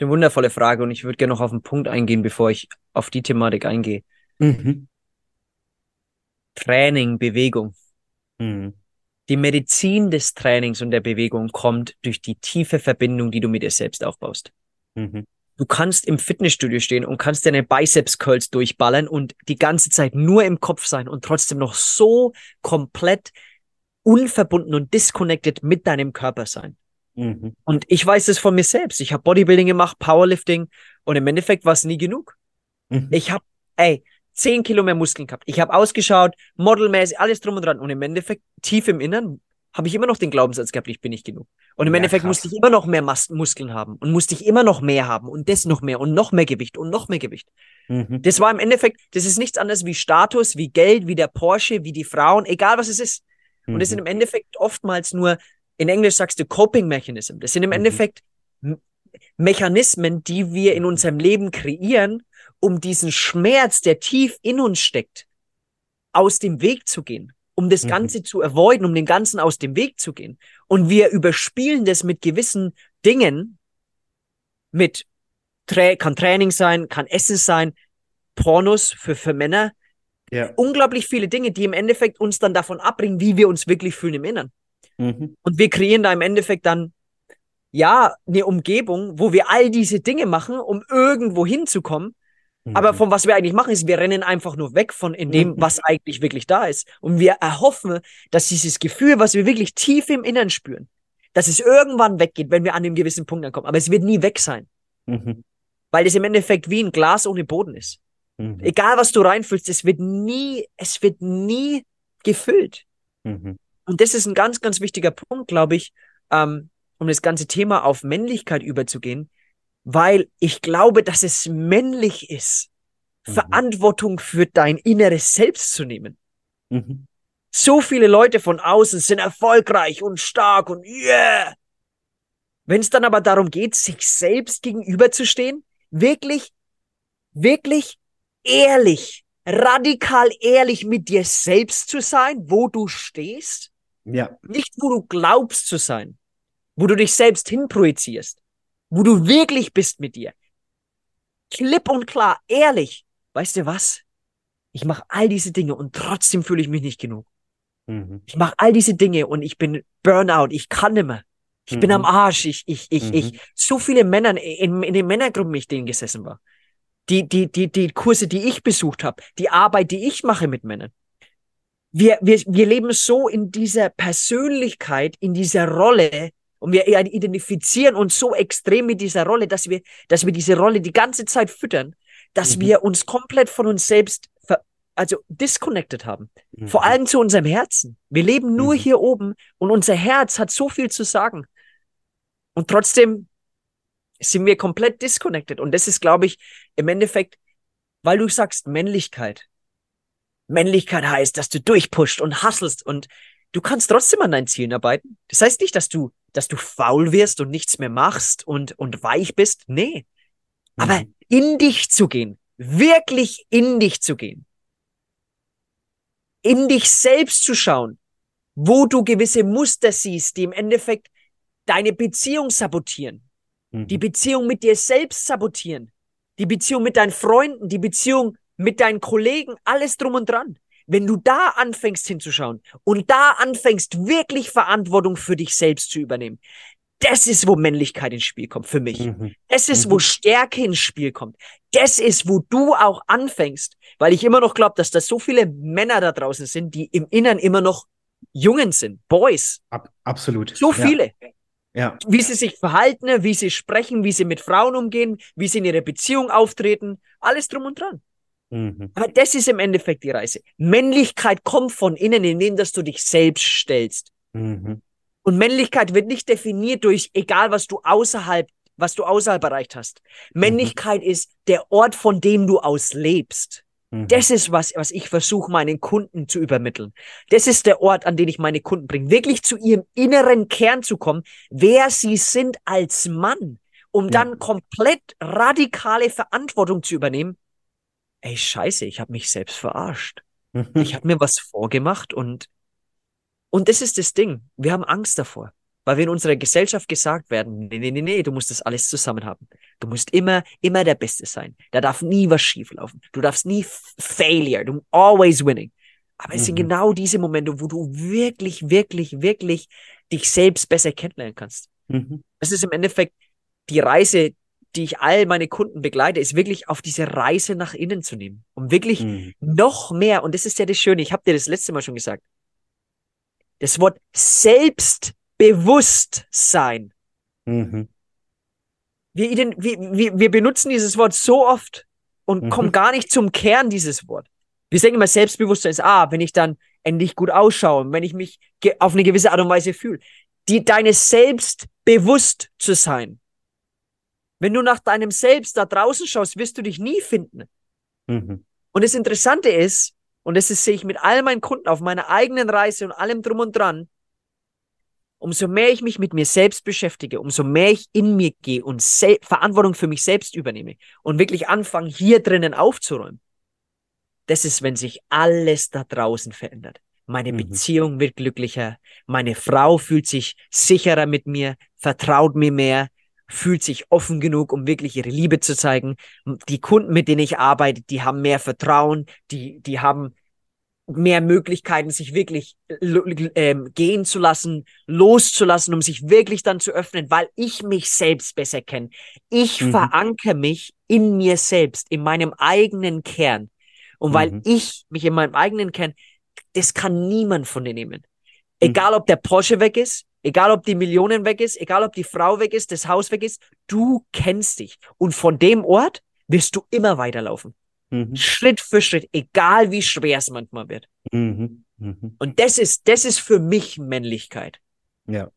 Eine wundervolle Frage und ich würde gerne noch auf den Punkt eingehen, bevor ich auf die Thematik eingehe. Mhm. Training, Bewegung. Mhm. Die Medizin des Trainings und der Bewegung kommt durch die tiefe Verbindung, die du mit dir selbst aufbaust. Mhm. Du kannst im Fitnessstudio stehen und kannst deine Biceps Curls durchballern und die ganze Zeit nur im Kopf sein und trotzdem noch so komplett unverbunden und disconnected mit deinem Körper sein. Mhm. Und ich weiß es von mir selbst. Ich habe Bodybuilding gemacht, Powerlifting und im Endeffekt war es nie genug. Mhm. Ich habe, ey, 10 Kilo mehr Muskeln gehabt. Ich habe ausgeschaut, modelmäßig, alles drum und dran. Und im Endeffekt, tief im Innern, habe ich immer noch den Glaubenssatz gehabt, ich bin nicht genug. Und im Ja, Endeffekt krass. musste ich immer noch mehr Mas Muskeln haben und musste ich immer noch mehr haben und das noch mehr und noch mehr Gewicht und noch mehr Gewicht. Mhm. Das war im Endeffekt, das ist nichts anderes wie Status, wie Geld, wie der Porsche, wie die Frauen, egal was es ist. Und das sind Mhm. im Endeffekt oftmals nur, in Englisch sagst du Coping Mechanism. Das sind im Mhm. Endeffekt Mechanismen, die wir in unserem Leben kreieren, um diesen Schmerz, der tief in uns steckt, aus dem Weg zu gehen, um das Mhm. Ganze zu avoiden, um dem Ganzen aus dem Weg zu gehen. Und wir überspielen das mit gewissen Dingen, mit Tra kann Training sein, kann Essen sein, Pornos für, für Männer, Ja. unglaublich viele Dinge, die im Endeffekt uns dann davon abbringen, wie wir uns wirklich fühlen im Innern. Mhm. Und wir kreieren da im Endeffekt dann, ja, eine Umgebung, wo wir all diese Dinge machen, um irgendwo hinzukommen. Aber Mhm. von was wir eigentlich machen, ist, wir rennen einfach nur weg von in dem, Mhm. was eigentlich wirklich da ist. Und wir erhoffen, dass dieses Gefühl, was wir wirklich tief im Innern spüren, dass es irgendwann weggeht, wenn wir an einem gewissen Punkt ankommen. Aber es wird nie weg sein, Mhm. weil es im Endeffekt wie ein Glas ohne Boden ist. Mhm. Egal was du reinfüllst, es wird nie, es wird nie gefüllt. Und das ist ein ganz, ganz wichtiger Punkt, glaube ich, ähm, um das ganze Thema auf Männlichkeit überzugehen, weil ich glaube, dass es männlich ist, Mhm. Verantwortung für dein inneres Selbst zu nehmen. Mhm. So viele Leute von außen sind erfolgreich und stark und yeah. Wenn es dann aber darum geht, sich selbst gegenüberzustehen, wirklich, wirklich ehrlich, radikal ehrlich mit dir selbst zu sein, wo du stehst, Ja. nicht wo du glaubst zu sein, wo du dich selbst hinprojizierst, wo du wirklich bist mit dir. Klipp und klar, ehrlich. Weißt du was? Ich mache all diese Dinge und trotzdem fühle ich mich nicht genug. Mhm. Ich mache all diese Dinge und ich bin Burnout, ich kann nimmer. Ich bin Mhm. am Arsch, ich, ich, ich, Mhm. ich. So viele Männer in, in den Männergruppen, ich denen gesessen war. Die, die, die, die Kurse, die ich besucht habe, die Arbeit, die ich mache mit Männern. Wir, wir, wir leben so in dieser Persönlichkeit, in dieser Rolle und wir identifizieren uns so extrem mit dieser Rolle, dass wir, dass wir diese Rolle die ganze Zeit füttern, dass Mhm. wir uns komplett von uns selbst, also disconnected haben. Mhm. Vor allem zu unserem Herzen. Wir leben nur Mhm. hier oben und unser Herz hat so viel zu sagen. Und trotzdem sind wir komplett disconnected. Und das ist, glaube ich, im Endeffekt, weil du sagst Männlichkeit. Männlichkeit heißt, dass du durchpusht und hustlest und du kannst trotzdem an deinen Zielen arbeiten. Das heißt nicht, dass du dass du faul wirst und nichts mehr machst und, und weich bist. Nee. Aber mhm. in dich zu gehen, wirklich in dich zu gehen, in dich selbst zu schauen, wo du gewisse Muster siehst, die im Endeffekt deine Beziehung sabotieren, mhm. die Beziehung mit dir selbst sabotieren, die Beziehung mit deinen Freunden, die Beziehung mit deinen Kollegen, alles drum und dran. Wenn du da anfängst hinzuschauen und da anfängst, wirklich Verantwortung für dich selbst zu übernehmen, das ist, wo Männlichkeit ins Spiel kommt für mich. Mhm. Das ist, wo mhm. Stärke ins Spiel kommt. Das ist, wo du auch anfängst, weil ich immer noch glaube, dass da so viele Männer da draußen sind, die im Innern immer noch Jungen sind, Boys. Ab, absolut. So viele. Ja. Ja. Wie sie sich verhalten, wie sie sprechen, wie sie mit Frauen umgehen, wie sie in ihrer Beziehung auftreten, alles drum und dran. Mhm. Aber das ist im Endeffekt die Reise. Männlichkeit kommt von innen, indem dass du dich selbst stellst. Mhm. Und Männlichkeit wird nicht definiert durch egal was du außerhalb, was du außerhalb erreicht hast. Männlichkeit mhm. ist der Ort, von dem du aus lebst. Mhm. Das ist was, was ich versuche, meinen Kunden zu übermitteln. Das ist der Ort, an den ich meine Kunden bringe. Wirklich zu ihrem inneren Kern zu kommen, wer sie sind als Mann, um ja. dann komplett radikale Verantwortung zu übernehmen ey, scheiße, ich habe mich selbst verarscht. ich habe mir was vorgemacht und und das ist das Ding. Wir haben Angst davor, weil wir in unserer Gesellschaft gesagt werden, nee, nee, nee, nee, du musst das alles zusammen haben. Du musst immer, immer der Beste sein. Da darf nie was schieflaufen. Du darfst nie Failure, du always winning. Aber es mhm. sind genau diese Momente, wo du wirklich, wirklich, wirklich dich selbst besser kennenlernen kannst. Mhm. Das ist im Endeffekt die Reise, die ich all meine Kunden begleite, ist wirklich auf diese Reise nach innen zu nehmen, um wirklich mhm. noch mehr, und das ist ja das Schöne, ich habe dir das letzte Mal schon gesagt, das Wort Selbstbewusstsein. Mhm. Wir, wir, wir, wir benutzen dieses Wort so oft und mhm. kommen gar nicht zum Kern dieses Wort. Wir denken immer, Selbstbewusstsein ist, ah, wenn ich dann endlich gut ausschaue, wenn ich mich auf eine gewisse Art und Weise fühle. Die, deine selbstbewusst zu sein, wenn du nach deinem Selbst da draußen schaust, wirst du dich nie finden. Mhm. Und das Interessante ist, und das ist, sehe ich mit all meinen Kunden auf meiner eigenen Reise und allem drum und dran, umso mehr ich mich mit mir selbst beschäftige, umso mehr ich in mir gehe und Verantwortung für mich selbst übernehme und wirklich anfange, hier drinnen aufzuräumen. Das ist, wenn sich alles da draußen verändert. Meine mhm. Beziehung wird glücklicher, meine Frau fühlt sich sicherer mit mir, vertraut mir mehr, fühlt sich offen genug, um wirklich ihre Liebe zu zeigen. Die Kunden, mit denen ich arbeite, die haben mehr Vertrauen, die, die haben mehr Möglichkeiten, sich wirklich äh, gehen zu lassen, loszulassen, um sich wirklich dann zu öffnen, weil ich mich selbst besser kenne. Ich mhm. verankere mich in mir selbst, in meinem eigenen Kern. Und weil mhm. ich mich in meinem eigenen Kern, das kann niemand von dir nehmen. Mhm. Egal, ob der Porsche weg ist, egal ob die Millionen weg ist, egal ob die Frau weg ist, das Haus weg ist, du kennst dich. Und von dem Ort wirst du immer weiterlaufen. Mhm. Schritt für Schritt, egal wie schwer es manchmal wird. Mhm. Mhm. Und das ist, das ist für mich Männlichkeit. Ja.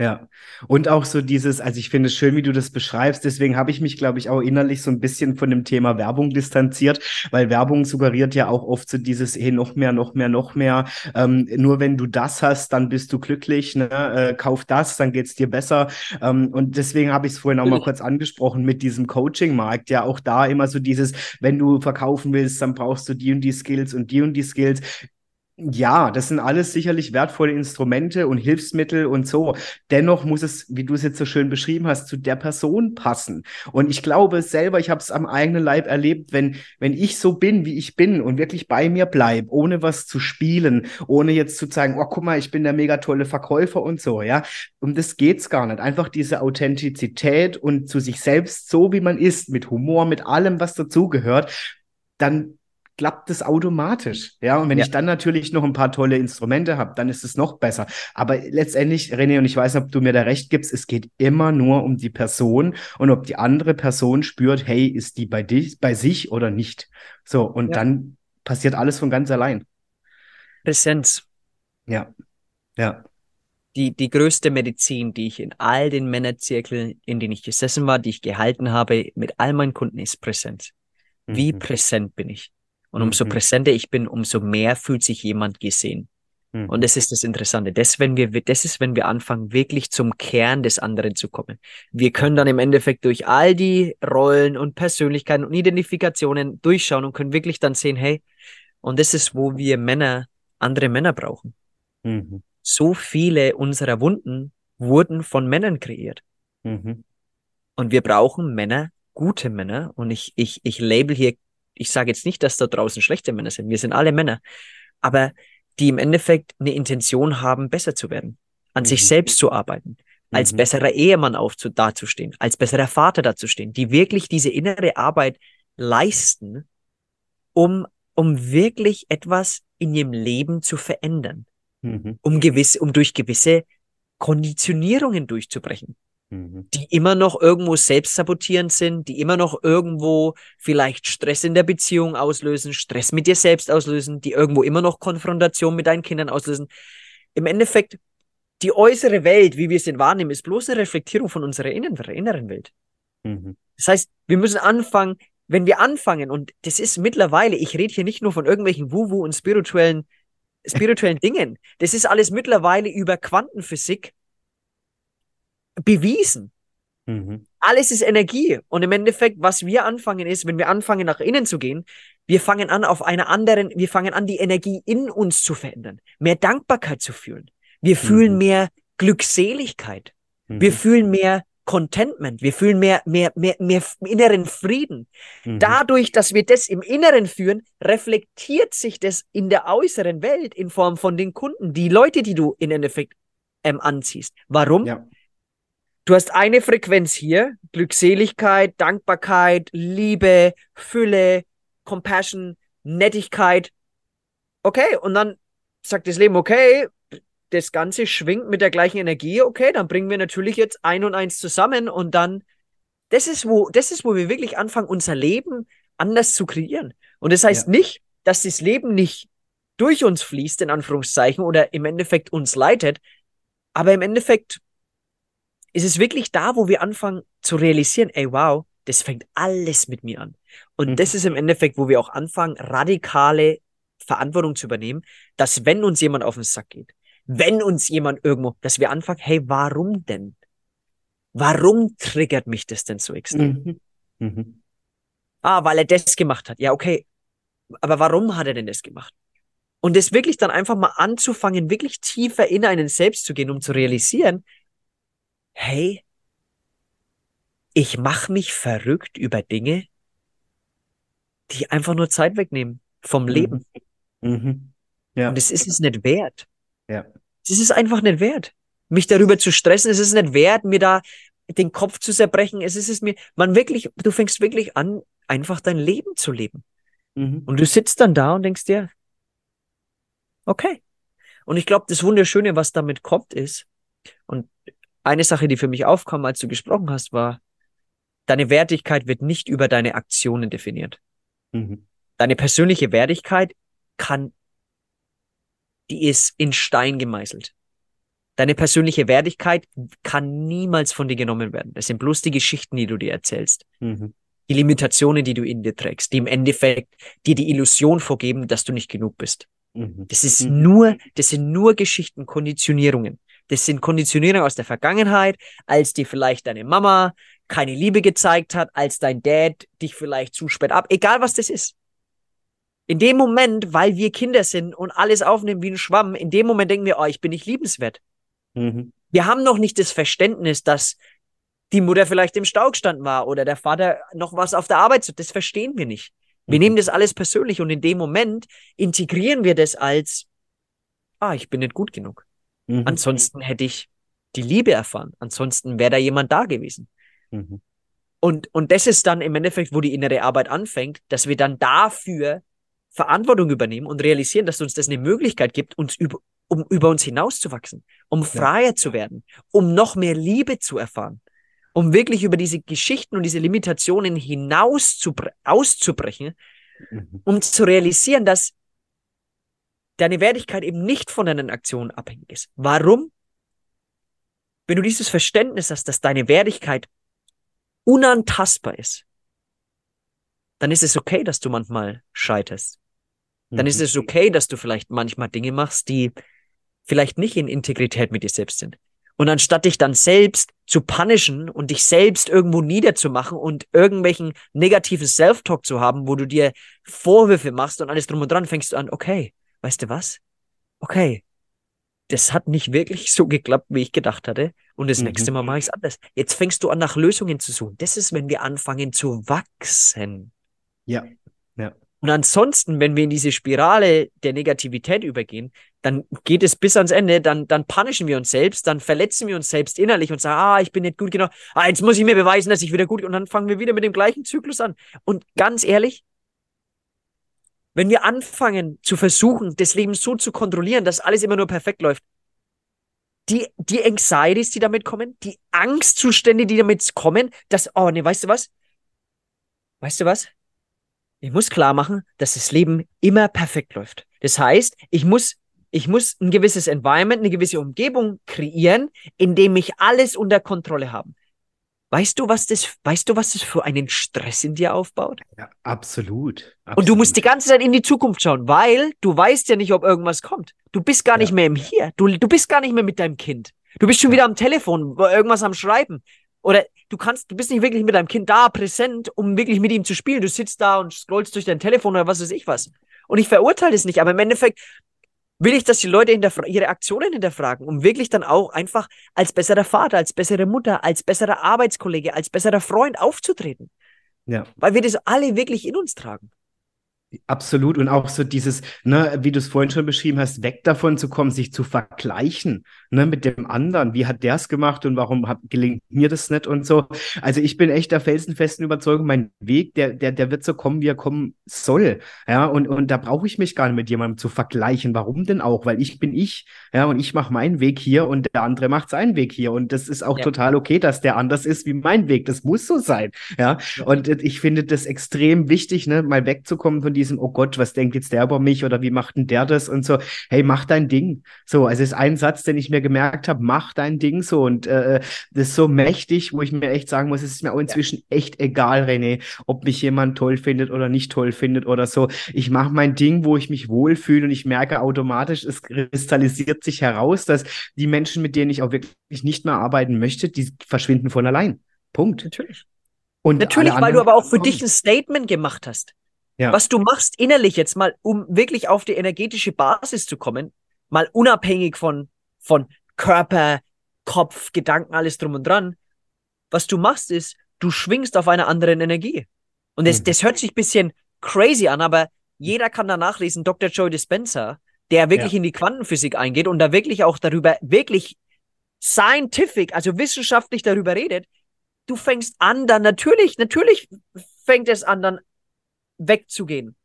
Ja, und auch so dieses, also ich finde es schön, wie du das beschreibst. Deswegen habe ich mich, glaube ich, auch innerlich so ein bisschen von dem Thema Werbung distanziert, weil Werbung suggeriert ja auch oft so dieses, hey, noch mehr, noch mehr, noch mehr. Ähm, nur wenn du das hast, dann bist du glücklich. Ne? Äh, kauf das, dann geht's dir besser. Ähm, und deswegen habe ich es vorhin auch mal kurz angesprochen mit diesem Coaching-Markt. Ja, auch da immer so dieses, wenn du verkaufen willst, dann brauchst du die und die Skills und die und die Skills. Ja, das sind alles sicherlich wertvolle Instrumente und Hilfsmittel und so. Dennoch muss es, wie du es jetzt so schön beschrieben hast, zu der Person passen. Und ich glaube selber, ich habe es am eigenen Leib erlebt, wenn, wenn ich so bin, wie ich bin und wirklich bei mir bleibe, ohne was zu spielen, ohne jetzt zu sagen, oh, guck mal, ich bin der mega tolle Verkäufer und so, ja. Um das geht's gar nicht. Einfach diese Authentizität und zu sich selbst so, wie man ist, mit Humor, mit allem, was dazugehört, dann klappt es automatisch. Ja, und wenn ja. ich dann natürlich noch ein paar tolle Instrumente habe, dann ist es noch besser. Aber letztendlich, René, und ich weiß nicht, ob du mir da recht gibst, es geht immer nur um die Person und ob die andere Person spürt, hey, ist die bei dich, bei sich oder nicht. So, und ja. dann passiert alles von ganz allein. Präsenz. Ja, ja. Die, die größte Medizin, die ich in all den Männerzirkeln, in denen ich gesessen war, die ich gehalten habe, mit all meinen Kunden, ist Präsenz. Wie mhm. präsent bin ich? Und umso mhm. präsenter ich bin, umso mehr fühlt sich jemand gesehen. Mhm. Und das ist das Interessante. Das, wenn wir, das ist, wenn wir anfangen, wirklich zum Kern des anderen zu kommen. Wir können dann im Endeffekt durch all die Rollen und Persönlichkeiten und Identifikationen durchschauen und können wirklich dann sehen, hey, und das ist, wo wir Männer, andere Männer brauchen. Mhm. So viele unserer Wunden wurden von Männern kreiert. Mhm. Und wir brauchen Männer, gute Männer. Und ich, ich, ich label hier, ich sage jetzt nicht, dass da draußen schlechte Männer sind. Wir sind alle Männer. Aber die im Endeffekt eine Intention haben, besser zu werden, an mhm. sich selbst zu arbeiten, als mhm. besserer Ehemann aufzu dazustehen, als besserer Vater dazustehen, die wirklich diese innere Arbeit leisten, um, um wirklich etwas in ihrem Leben zu verändern, mhm. um gewisse, um durch gewisse Konditionierungen durchzubrechen. Mhm. die immer noch irgendwo selbstsabotierend sind, die immer noch irgendwo vielleicht Stress in der Beziehung auslösen, Stress mit dir selbst auslösen, die irgendwo immer noch Konfrontation mit deinen Kindern auslösen. Im Endeffekt, die äußere Welt, wie wir es denn wahrnehmen, ist bloß eine Reflektierung von unserer inneren Welt. Mhm. Das heißt, wir müssen anfangen, wenn wir anfangen, und das ist mittlerweile, ich rede hier nicht nur von irgendwelchen Wu-Wu und spirituellen, spirituellen Dingen, das ist alles mittlerweile über Quantenphysik bewiesen. Mhm. Alles ist Energie. Und im Endeffekt, was wir anfangen ist, wenn wir anfangen, nach innen zu gehen, wir fangen an, auf einer anderen, wir fangen an, die Energie in uns zu verändern, mehr Dankbarkeit zu fühlen. Wir mhm. fühlen mehr Glückseligkeit. Mhm. Wir fühlen mehr Contentment. Wir fühlen mehr, mehr, mehr, mehr inneren Frieden. Mhm. Dadurch, dass wir das im Inneren führen, reflektiert sich das in der äußeren Welt in Form von den Kunden, die Leute, die du im Endeffekt ähm, anziehst. Warum? Ja. Du hast eine Frequenz hier, Glückseligkeit, Dankbarkeit, Liebe, Fülle, Compassion, Nettigkeit. Okay, und dann sagt das Leben, okay, das Ganze schwingt mit der gleichen Energie, okay, dann bringen wir natürlich jetzt ein und eins zusammen und dann, das ist wo, das ist, wo wir wirklich anfangen, unser Leben anders zu kreieren. Und das heißt ja. nicht, dass das Leben nicht durch uns fließt, in Anführungszeichen, oder im Endeffekt uns leitet, aber im Endeffekt ist es wirklich da, wo wir anfangen zu realisieren, ey, wow, das fängt alles mit mir an. Und mhm. das ist im Endeffekt, wo wir auch anfangen, radikale Verantwortung zu übernehmen, dass wenn uns jemand auf den Sack geht, wenn uns jemand irgendwo, dass wir anfangen, hey, warum denn? Warum triggert mich das denn so extrem? Mhm. Mhm. Ah, weil er das gemacht hat. Ja, okay. Aber warum hat er denn das gemacht? Und das wirklich dann einfach mal anzufangen, wirklich tiefer in einen selbst zu gehen, um zu realisieren, hey, ich mache mich verrückt über Dinge, die einfach nur Zeit wegnehmen vom mhm. Leben. Mhm. Ja. Und es ist es nicht wert. Ja. Es ist einfach nicht wert, mich darüber zu stressen. Es ist nicht wert, mir da den Kopf zu zerbrechen. Es ist es mir, man wirklich, du fängst wirklich an, einfach dein Leben zu leben. Mhm. Und du sitzt dann da und denkst dir, okay. Und ich glaube, das Wunderschöne, was damit kommt, ist, und eine Sache, die für mich aufkam, als du gesprochen hast, war, deine Wertigkeit wird nicht über deine Aktionen definiert. Mhm. Deine persönliche Wertigkeit kann, die ist in Stein gemeißelt. Deine persönliche Wertigkeit kann niemals von dir genommen werden. Das sind bloß die Geschichten, die du dir erzählst. Mhm. Die Limitationen, die du in dir trägst, die im Endeffekt dir die Illusion vorgeben, dass du nicht genug bist. Mhm. Das ist mhm. nur, das sind nur Geschichten, Konditionierungen. Das sind Konditionierungen aus der Vergangenheit, als dir vielleicht deine Mama keine Liebe gezeigt hat, als dein Dad dich vielleicht zu spät ab, egal was das ist. In dem Moment, weil wir Kinder sind und alles aufnehmen wie ein Schwamm, in dem Moment denken wir, oh, ich bin nicht liebenswert. Mhm. Wir haben noch nicht das Verständnis, dass die Mutter vielleicht im Stau gestanden war oder der Vater noch was auf der Arbeit. Das verstehen wir nicht. Wir mhm. nehmen das alles persönlich und in dem Moment integrieren wir das als, ah, ich bin nicht gut genug. Mhm. Ansonsten hätte ich die Liebe erfahren. Ansonsten wäre da jemand da gewesen. Mhm. Und, und das ist dann im Endeffekt, wo die innere Arbeit anfängt, dass wir dann dafür Verantwortung übernehmen und realisieren, dass uns das eine Möglichkeit gibt, uns über, um über uns hinauszuwachsen, um freier ja. zu werden, um noch mehr Liebe zu erfahren, um wirklich über diese Geschichten und diese Limitationen hinaus zu, auszubrechen, mhm. um zu realisieren, dass deine Wertigkeit eben nicht von deinen Aktionen abhängig ist. Warum? Wenn du dieses Verständnis hast, dass deine Wertigkeit unantastbar ist, dann ist es okay, dass du manchmal scheiterst. Dann mhm. ist es okay, dass du vielleicht manchmal Dinge machst, die vielleicht nicht in Integrität mit dir selbst sind. Und anstatt dich dann selbst zu punishen und dich selbst irgendwo niederzumachen und irgendwelchen negativen Self-Talk zu haben, wo du dir Vorwürfe machst und alles drum und dran, fängst du an, okay, weißt du was? Okay, das hat nicht wirklich so geklappt, wie ich gedacht hatte. Und das mhm. nächste Mal mache ich es anders. Jetzt fängst du an, nach Lösungen zu suchen. Das ist, wenn wir anfangen zu wachsen. Ja, ja. Und ansonsten, wenn wir in diese Spirale der Negativität übergehen, dann geht es bis ans Ende, dann, dann punishen wir uns selbst, dann verletzen wir uns selbst innerlich und sagen, ah, ich bin nicht gut genug, ah, jetzt muss ich mir beweisen, dass ich wieder gut bin. Und dann fangen wir wieder mit dem gleichen Zyklus an. Und ganz ehrlich, wenn wir anfangen zu versuchen, das Leben so zu kontrollieren, dass alles immer nur perfekt läuft, die, die Anxieties, die damit kommen, die Angstzustände, die damit kommen, dass, oh nee, weißt du was? Weißt du was? Ich muss klar machen, dass das Leben immer perfekt läuft. Das heißt, ich muss, ich muss ein gewisses Environment, eine gewisse Umgebung kreieren, in dem ich alles unter Kontrolle habe. Weißt du, was das, weißt du, was das für einen Stress in dir aufbaut? Ja, absolut, absolut. Und du musst die ganze Zeit in die Zukunft schauen, weil du weißt ja nicht, ob irgendwas kommt. Du bist gar ja. nicht mehr im Hier. Du, du bist gar nicht mehr mit deinem Kind. Du bist schon ja. wieder am Telefon, irgendwas am Schreiben. Oder du kannst, du bist nicht wirklich mit deinem Kind da präsent, um wirklich mit ihm zu spielen. Du sitzt da und scrollst durch dein Telefon oder was weiß ich was. Und ich verurteile es nicht, aber im Endeffekt will ich, dass die Leute ihre Aktionen hinterfragen, um wirklich dann auch einfach als besserer Vater, als bessere Mutter, als besserer Arbeitskollege, als besserer Freund aufzutreten. Ja. Weil wir das alle wirklich in uns tragen. Absolut. Und auch so dieses, ne, wie du es vorhin schon beschrieben hast, weg davon zu kommen, sich zu vergleichen, ne, mit dem anderen. Wie hat der es gemacht und warum hat, gelingt mir das nicht und so. Also ich bin echt der felsenfesten Überzeugung, mein Weg, der, der, der wird so kommen, wie er kommen soll. Ja, und, und da brauche ich mich gar nicht mit jemandem zu vergleichen. Warum denn auch? Weil ich bin ich, ja, und ich mache meinen Weg hier und der andere macht seinen Weg hier. Und das ist auch ja. total okay, dass der anders ist wie mein Weg. Das muss so sein. Ja. ja. Und ich finde das extrem wichtig, ne, mal wegzukommen von diesem, oh Gott, was denkt jetzt der über mich oder wie macht denn der das und so. Hey, mach dein Ding. So, also ist ein Satz, den ich mir gemerkt habe, mach dein Ding so und äh, das ist so mächtig, wo ich mir echt sagen muss, es ist mir auch inzwischen echt egal, René, ob mich jemand toll findet oder nicht toll findet oder so. Ich mache mein Ding, wo ich mich wohlfühle und ich merke automatisch, es kristallisiert sich heraus, dass die Menschen, mit denen ich auch wirklich nicht mehr arbeiten möchte, die verschwinden von allein. Punkt. Natürlich. Und Natürlich, weil du aber auch für dich ein Statement gemacht hast. Ja. Was du machst innerlich jetzt mal, um wirklich auf die energetische Basis zu kommen, mal unabhängig von, von Körper, Kopf, Gedanken, alles drum und dran. Was du machst ist, du schwingst auf einer anderen Energie. Und das, mhm. das hört sich bisschen crazy an, aber jeder kann da nachlesen, Dr. Joe Dispenza, der wirklich ja. in die Quantenphysik eingeht und da wirklich auch darüber, wirklich scientific, also wissenschaftlich darüber redet. Du fängst an, dann natürlich, natürlich fängt es an, dann wegzugehen.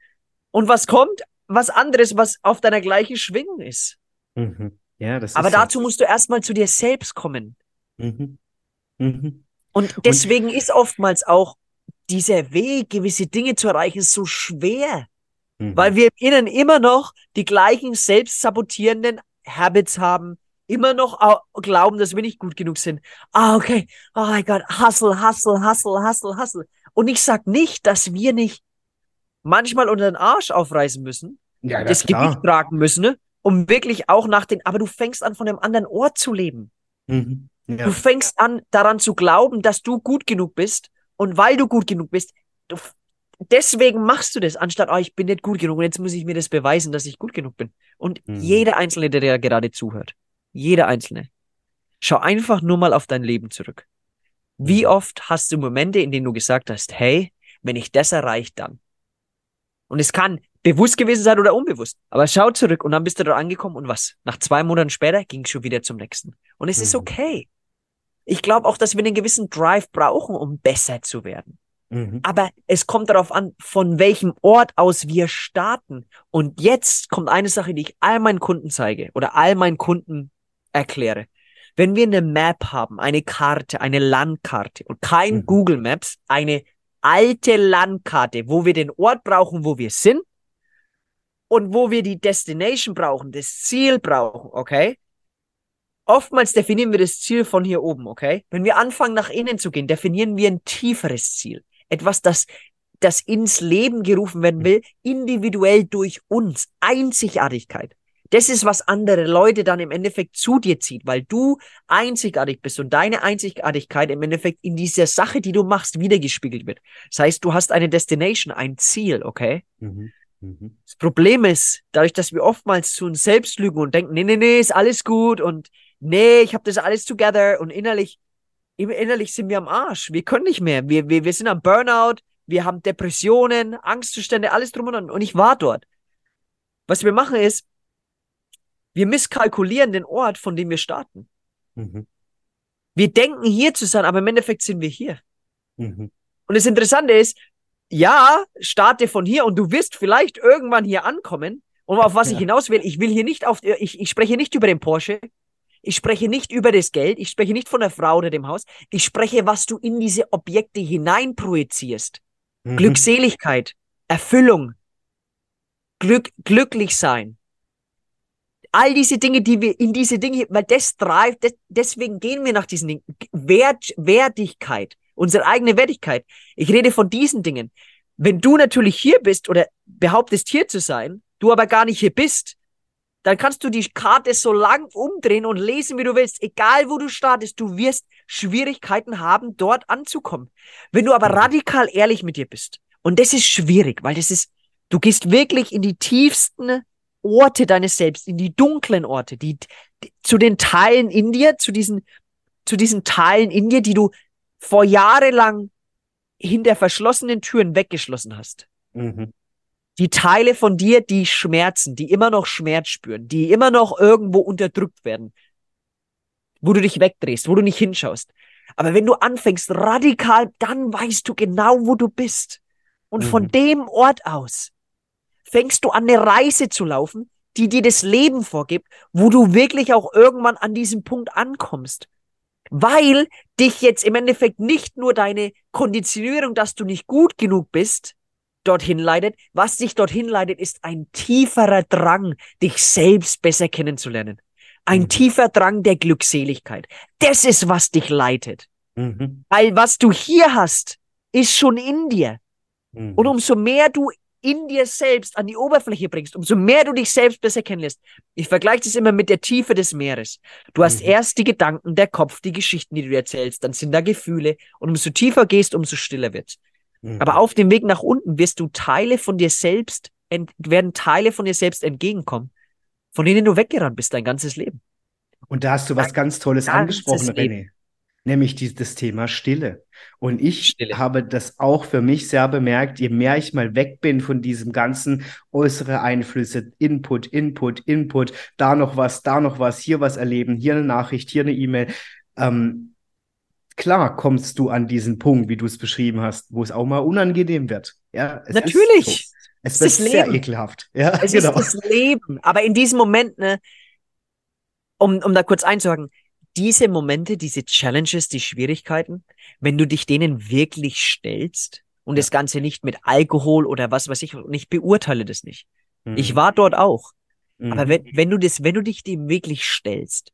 Und was kommt? Was anderes, was auf deiner gleichen Schwingung ist. Mhm. Ja, das ist Aber dazu musst du erstmal zu dir selbst kommen. Mhm. Mhm. Und deswegen Und ist oftmals auch dieser Weg, gewisse Dinge zu erreichen, so schwer. Mhm. Weil wir im Innen immer noch die gleichen selbstsabotierenden Habits haben, immer noch glauben, dass wir nicht gut genug sind. Ah, okay. Oh mein Gott, hustle, hustle, hustle, hustle, hustle. Und ich sag nicht, dass wir nicht manchmal unter den Arsch aufreißen müssen, ja, das klar. Gewicht tragen müssen, ne? um wirklich auch nach den, aber du fängst an, von einem anderen Ort zu leben. Mhm. Ja. Du fängst an, daran zu glauben, dass du gut genug bist und weil du gut genug bist, du, deswegen machst du das, anstatt, oh, ich bin nicht gut genug und jetzt muss ich mir das beweisen, dass ich gut genug bin. Und mhm. jeder Einzelne, der dir gerade zuhört, jeder Einzelne, schau einfach nur mal auf dein Leben zurück. Wie mhm. oft hast du Momente, in denen du gesagt hast, hey, wenn ich das erreiche, dann. Und es kann bewusst gewesen sein oder unbewusst. Aber schau zurück und dann bist du da angekommen und was? Nach zwei Monaten später ging es schon wieder zum nächsten. Und es mhm. ist okay. Ich glaube auch, dass wir einen gewissen Drive brauchen, um besser zu werden. Mhm. Aber es kommt darauf an, von welchem Ort aus wir starten. Und jetzt kommt eine Sache, die ich all meinen Kunden zeige oder all meinen Kunden erkläre. Wenn wir eine Map haben, eine Karte, eine Landkarte und kein mhm. Google Maps, eine alte Landkarte, wo wir den Ort brauchen, wo wir sind und wo wir die Destination brauchen, das Ziel brauchen, okay? Oftmals definieren wir das Ziel von hier oben, okay? Wenn wir anfangen nach innen zu gehen, definieren wir ein tieferes Ziel. Etwas, das, das ins Leben gerufen werden will, individuell durch uns. Einzigartigkeit. Das ist, was andere Leute dann im Endeffekt zu dir zieht, weil du einzigartig bist und deine Einzigartigkeit im Endeffekt in dieser Sache, die du machst, wiedergespiegelt wird. Das heißt, du hast eine Destination, ein Ziel, okay? Mhm. Mhm. Das Problem ist, dadurch, dass wir oftmals zu uns selbst lügen und denken, nee, nee, nee, ist alles gut und nee, ich habe das alles together und innerlich, innerlich sind wir am Arsch. Wir können nicht mehr. Wir, wir, wir sind am Burnout, wir haben Depressionen, Angstzustände, alles drum und dran. Und ich war dort. Was wir machen ist, wir misskalkulieren den Ort, von dem wir starten. Mhm. Wir denken hier zu sein, aber im Endeffekt sind wir hier. Mhm. Und das Interessante ist, ja, starte von hier und du wirst vielleicht irgendwann hier ankommen. Und auf was ja. ich hinaus will, ich will hier nicht auf, ich, ich spreche nicht über den Porsche. Ich spreche nicht über das Geld. Ich spreche nicht von der Frau oder dem Haus. Ich spreche, was du in diese Objekte hineinprojizierst. Mhm. Glückseligkeit, Erfüllung, Glück, glücklich sein. All diese Dinge, die wir in diese Dinge, weil das drive, das, deswegen gehen wir nach diesen Dingen. Wert, Wertigkeit, unsere eigene Wertigkeit. Ich rede von diesen Dingen. Wenn du natürlich hier bist oder behauptest hier zu sein, du aber gar nicht hier bist, dann kannst du die Karte so lang umdrehen und lesen, wie du willst. Egal wo du startest, du wirst Schwierigkeiten haben, dort anzukommen. Wenn du aber mhm. radikal ehrlich mit dir bist, und das ist schwierig, weil das ist, du gehst wirklich in die tiefsten Orte deines Selbst, in die dunklen Orte, die, die zu den Teilen in dir, zu diesen, zu diesen Teilen in dir, die du vor jahrelang hinter verschlossenen Türen weggeschlossen hast. Mhm. Die Teile von dir, die schmerzen, die immer noch Schmerz spüren, die immer noch irgendwo unterdrückt werden, wo du dich wegdrehst, wo du nicht hinschaust. Aber wenn du anfängst radikal, dann weißt du genau, wo du bist. Und mhm. von dem Ort aus fängst du an, eine Reise zu laufen, die dir das Leben vorgibt, wo du wirklich auch irgendwann an diesem Punkt ankommst. Weil dich jetzt im Endeffekt nicht nur deine Konditionierung, dass du nicht gut genug bist, dorthin leitet. Was dich dorthin leitet, ist ein tieferer Drang, dich selbst besser kennenzulernen. Ein mhm. tiefer Drang der Glückseligkeit. Das ist, was dich leitet. Mhm. Weil was du hier hast, ist schon in dir. Mhm. Und umso mehr du in dir selbst an die Oberfläche bringst, umso mehr du dich selbst besser kennenlässt. Ich vergleiche das immer mit der Tiefe des Meeres. Du hast mhm. erst die Gedanken, der Kopf, die Geschichten, die du erzählst, dann sind da Gefühle und umso tiefer gehst, umso stiller wird's. Mhm. Aber auf dem Weg nach unten wirst du Teile von dir selbst, werden Teile von dir selbst entgegenkommen von denen du weggerannt bist dein ganzes Leben. Und da hast du was ganz Tolles angesprochen, René. Nämlich die, das Thema Stille. Und ich Stille. habe das auch für mich sehr bemerkt, je mehr ich mal weg bin von diesem ganzen äußere Einflüsse, Input, Input, Input, da noch was, da noch was, hier was erleben, hier eine Nachricht, hier eine E-Mail. Ähm, klar kommst du an diesen Punkt, wie du es beschrieben hast, wo es auch mal unangenehm wird. Ja, Natürlich. Es wird sehr ekelhaft. Ja, es genau. ist das Leben. Aber in diesem Moment, ne, um, um da kurz einzuhaken, diese Momente, diese Challenges, die Schwierigkeiten, wenn du dich denen wirklich stellst und ja. das Ganze nicht mit Alkohol oder was weiß ich, und ich beurteile das nicht. Mhm. Ich war dort auch. Mhm. Aber wenn, wenn du das, wenn du dich dem wirklich stellst,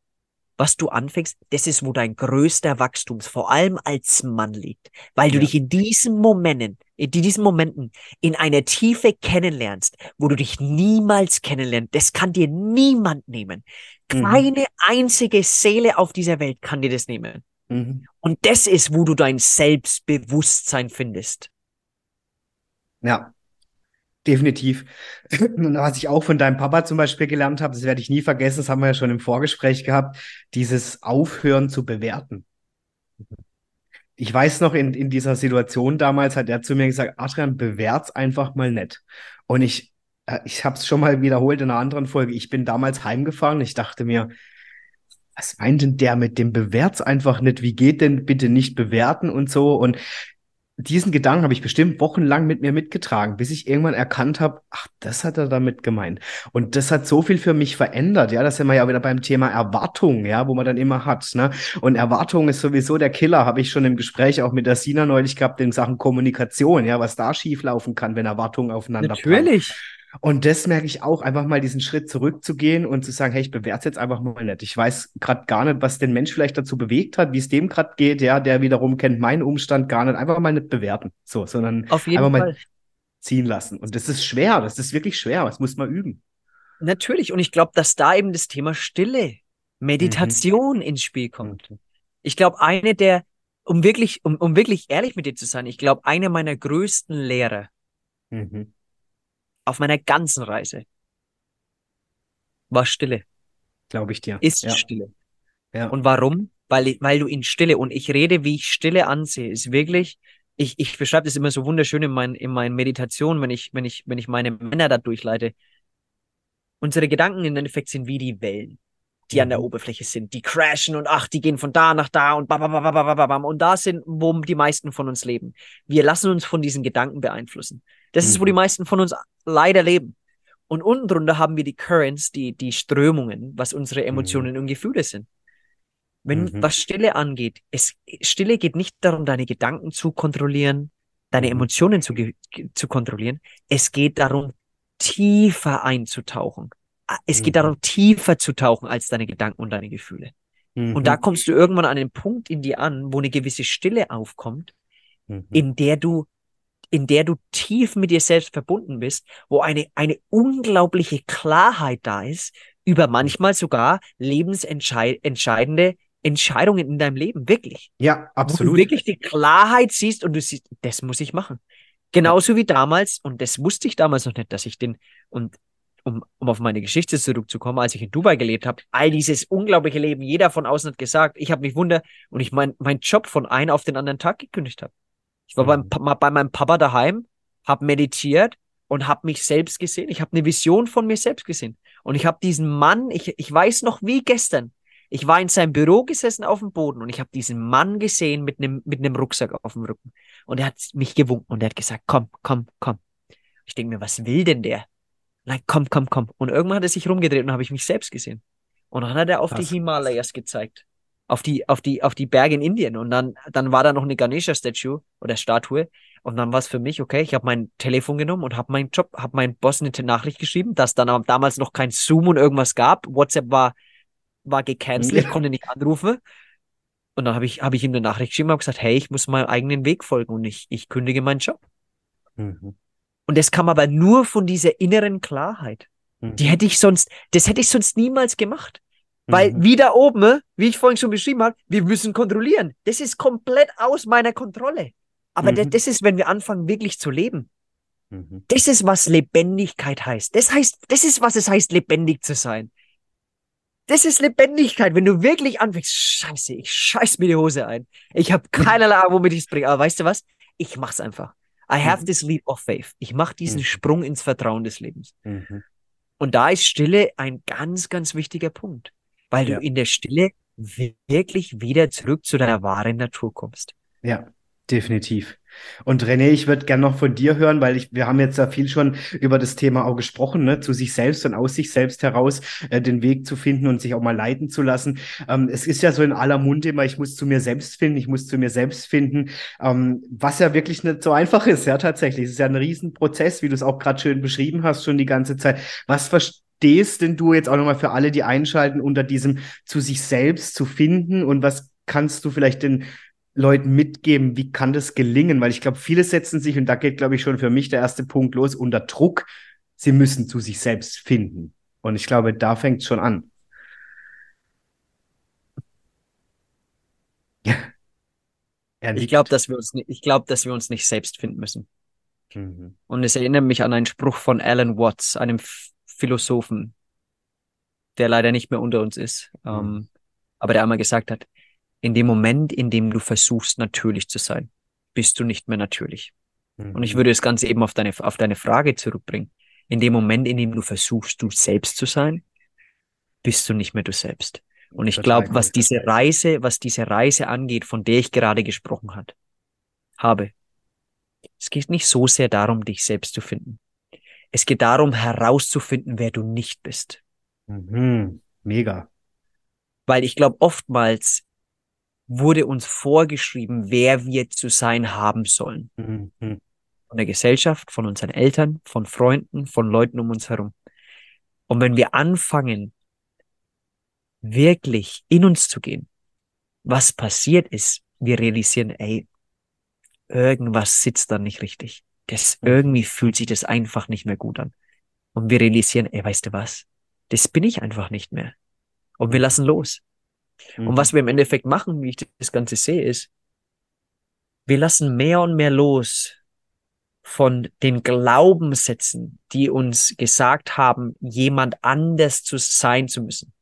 was du anfängst, das ist, wo dein größter Wachstum, vor allem als Mann liegt, weil du ja. dich in diesen Momenten, in diesen Momenten in einer Tiefe kennenlernst, wo du dich niemals kennenlernst. Das kann dir niemand nehmen. Mhm. Keine einzige Seele auf dieser Welt kann dir das nehmen. Mhm. Und das ist, wo du dein Selbstbewusstsein findest. Ja, definitiv. Was ich auch von deinem Papa zum Beispiel gelernt habe, das werde ich nie vergessen, das haben wir ja schon im Vorgespräch gehabt, dieses Aufhören zu bewerten. Ich weiß noch, in, in dieser Situation damals hat er zu mir gesagt, Adrian, bewert's einfach mal nett. Und ich, äh, ich habe es schon mal wiederholt in einer anderen Folge. Ich bin damals heimgefahren. Ich dachte mir, was meint denn der mit dem bewert's einfach nicht? Wie geht denn bitte nicht bewerten und so? Und diesen Gedanken habe ich bestimmt wochenlang mit mir mitgetragen, bis ich irgendwann erkannt habe, ach, das hat er damit gemeint. Und das hat so viel für mich verändert, ja, das sind wir ja wieder beim Thema Erwartung, ja, wo man dann immer hat, ne? Und Erwartung ist sowieso der Killer, habe ich schon im Gespräch auch mit der Sina neulich gehabt in Sachen Kommunikation, ja, was da schieflaufen kann, wenn Erwartungen aufeinander Natürlich. Prallen. Und das merke ich auch, einfach mal diesen Schritt zurückzugehen und zu sagen, hey, ich bewerte es jetzt einfach mal nicht. Ich weiß gerade gar nicht, was den Mensch vielleicht dazu bewegt hat, wie es dem gerade geht, ja, der wiederum kennt meinen Umstand gar nicht. Einfach mal nicht bewerten. So, sondern Auf jeden einfach Fall. mal ziehen lassen. Und das ist schwer, das ist wirklich schwer, das muss man üben. Natürlich. Und ich glaube, dass da eben das Thema Stille, Meditation mhm. ins Spiel kommt. Mhm. Ich glaube, eine der, um wirklich, um, um wirklich ehrlich mit dir zu sein, ich glaube, einer meiner größten Lehrer mhm. Auf meiner ganzen Reise war Stille. Glaube ich dir. Ist ja. Stille. Ja. Und warum? Weil, weil du in Stille, und ich rede, wie ich Stille ansehe, ist wirklich, ich, ich beschreibe das immer so wunderschön in, mein, in meinen Meditationen, wenn ich, wenn ich, wenn ich meine Männer da durchleite. Unsere Gedanken im Endeffekt sind wie die Wellen, die mhm. an der mhm. Oberfläche sind. Die crashen und ach, die gehen von da nach da und bam, bam, bam, bam, bam, bam. Und da sind, wo die meisten von uns leben. Wir lassen uns von diesen Gedanken beeinflussen. Das mhm. ist, wo die mhm. meisten von uns leider leben. Und unten drunter haben wir die Currents, die, die Strömungen, was unsere Emotionen mhm. und Gefühle sind. Wenn mhm. was Stille angeht, es, Stille geht nicht darum, deine Gedanken zu kontrollieren, deine mhm. Emotionen zu, zu kontrollieren. Es geht darum, tiefer einzutauchen. Es geht mhm. darum, tiefer zu tauchen als deine Gedanken und deine Gefühle. Und da kommst du irgendwann an einen Punkt in dir an, wo eine gewisse Stille aufkommt, in der du in der du tief mit dir selbst verbunden bist, wo eine, eine unglaubliche Klarheit da ist über manchmal sogar lebensentscheidende Entscheidungen in deinem Leben, wirklich. Ja, absolut. Wo du wirklich die Klarheit siehst und du siehst, das muss ich machen. Genauso wie damals, und das wusste ich damals noch nicht, dass ich den, und um, um auf meine Geschichte zurückzukommen, als ich in Dubai gelebt habe, all dieses unglaubliche Leben, jeder von außen hat gesagt, ich habe mich wunder und ich mein, mein Job von einem auf den anderen Tag gekündigt habe. Ich war mhm. beim, bei meinem Papa daheim, habe meditiert und habe mich selbst gesehen. Ich habe eine Vision von mir selbst gesehen. Und ich habe diesen Mann, ich, ich weiß noch wie gestern, ich war in seinem Büro gesessen auf dem Boden und ich habe diesen Mann gesehen mit einem mit einem Rucksack auf dem Rücken. Und er hat mich gewunken und er hat gesagt, komm, komm, komm. Ich denke mir, was will denn der? Nein, komm, komm, komm. Und irgendwann hat er sich rumgedreht und habe ich mich selbst gesehen. Und dann hat er auf Krass. die Himalayas gezeigt auf die, auf die, auf die Berge in Indien. Und dann, dann war da noch eine Ganesha-Statue oder Statue. Und dann war es für mich, okay, ich habe mein Telefon genommen und habe meinen Job, habe meinen Boss eine Nachricht geschrieben, dass dann damals noch kein Zoom und irgendwas gab. WhatsApp war, war gecancelt, ich konnte nicht anrufen. Und dann habe ich, hab ich ihm eine Nachricht geschrieben und habe gesagt, hey, ich muss meinem eigenen Weg folgen und ich, ich kündige meinen Job. Mhm. Und das kam aber nur von dieser inneren Klarheit. Mhm. Die hätte ich sonst, das hätte ich sonst niemals gemacht. Weil mhm. wieder oben, wie ich vorhin schon beschrieben habe, wir müssen kontrollieren. Das ist komplett aus meiner Kontrolle. Aber mhm. das ist, wenn wir anfangen, wirklich zu leben. Mhm. Das ist, was Lebendigkeit heißt. Das heißt, das ist, was es heißt, lebendig zu sein. Das ist Lebendigkeit, wenn du wirklich anfängst, scheiße, ich scheiß mir die Hose ein. Ich habe keinerlei Ahnung, womit ich es bringe. Aber weißt du was? Ich mach's einfach. I have mhm. this leap of faith. Ich mache diesen mhm. Sprung ins Vertrauen des Lebens. Mhm. Und da ist Stille ein ganz, ganz wichtiger Punkt weil ja. du in der Stille wirklich wieder zurück zu deiner wahren Natur kommst. Ja, definitiv. Und René, ich würde gerne noch von dir hören, weil ich, wir haben jetzt ja viel schon über das Thema auch gesprochen, ne, zu sich selbst und aus sich selbst heraus äh, den Weg zu finden und sich auch mal leiten zu lassen. Ähm, es ist ja so in aller Munde immer, ich muss zu mir selbst finden, ich muss zu mir selbst finden, ähm, was ja wirklich nicht so einfach ist, ja tatsächlich. Es ist ja ein Riesenprozess, wie du es auch gerade schön beschrieben hast, schon die ganze Zeit. Was verstehst denn du jetzt auch nochmal für alle, die einschalten, unter diesem zu sich selbst zu finden und was kannst du vielleicht den Leuten mitgeben, wie kann das gelingen? Weil ich glaube, viele setzen sich, und da geht, glaube ich, schon für mich der erste Punkt los, unter Druck. Sie müssen zu sich selbst finden. Und ich glaube, da fängt es schon an. <laughs> Ich glaube, dass wir uns, ich glaube, dass wir uns nicht selbst finden müssen. Mhm. Und es erinnert mich an einen Spruch von Alan Watts, einem Philosophen, der leider nicht mehr unter uns ist, mhm. ähm, aber der einmal gesagt hat, in dem Moment, in dem du versuchst, natürlich zu sein, bist du nicht mehr natürlich. Mhm. Und ich würde das Ganze eben auf deine, auf deine Frage zurückbringen. In dem Moment, in dem du versuchst, du selbst zu sein, bist du nicht mehr du selbst. Und ich glaube, was diese Reise, was diese Reise angeht, von der ich gerade gesprochen hat, habe, es geht nicht so sehr darum, dich selbst zu finden. Es geht darum, herauszufinden, wer du nicht bist. Mhm. Mega. Weil ich glaube, oftmals wurde uns vorgeschrieben, wer wir zu sein haben sollen. Mhm. Von der Gesellschaft, von unseren Eltern, von Freunden, von Leuten um uns herum. Und wenn wir anfangen, wirklich in uns zu gehen, was passiert ist, wir realisieren, ey, irgendwas sitzt da nicht richtig das irgendwie fühlt sich das einfach nicht mehr gut an. Und wir realisieren, ey, weißt du was? Das bin ich einfach nicht mehr. Und wir lassen los. Mhm. Und was wir im Endeffekt machen, wie ich das Ganze sehe, ist, wir lassen mehr und mehr los von den Glaubenssätzen, die uns gesagt haben, jemand anders zu sein zu müssen.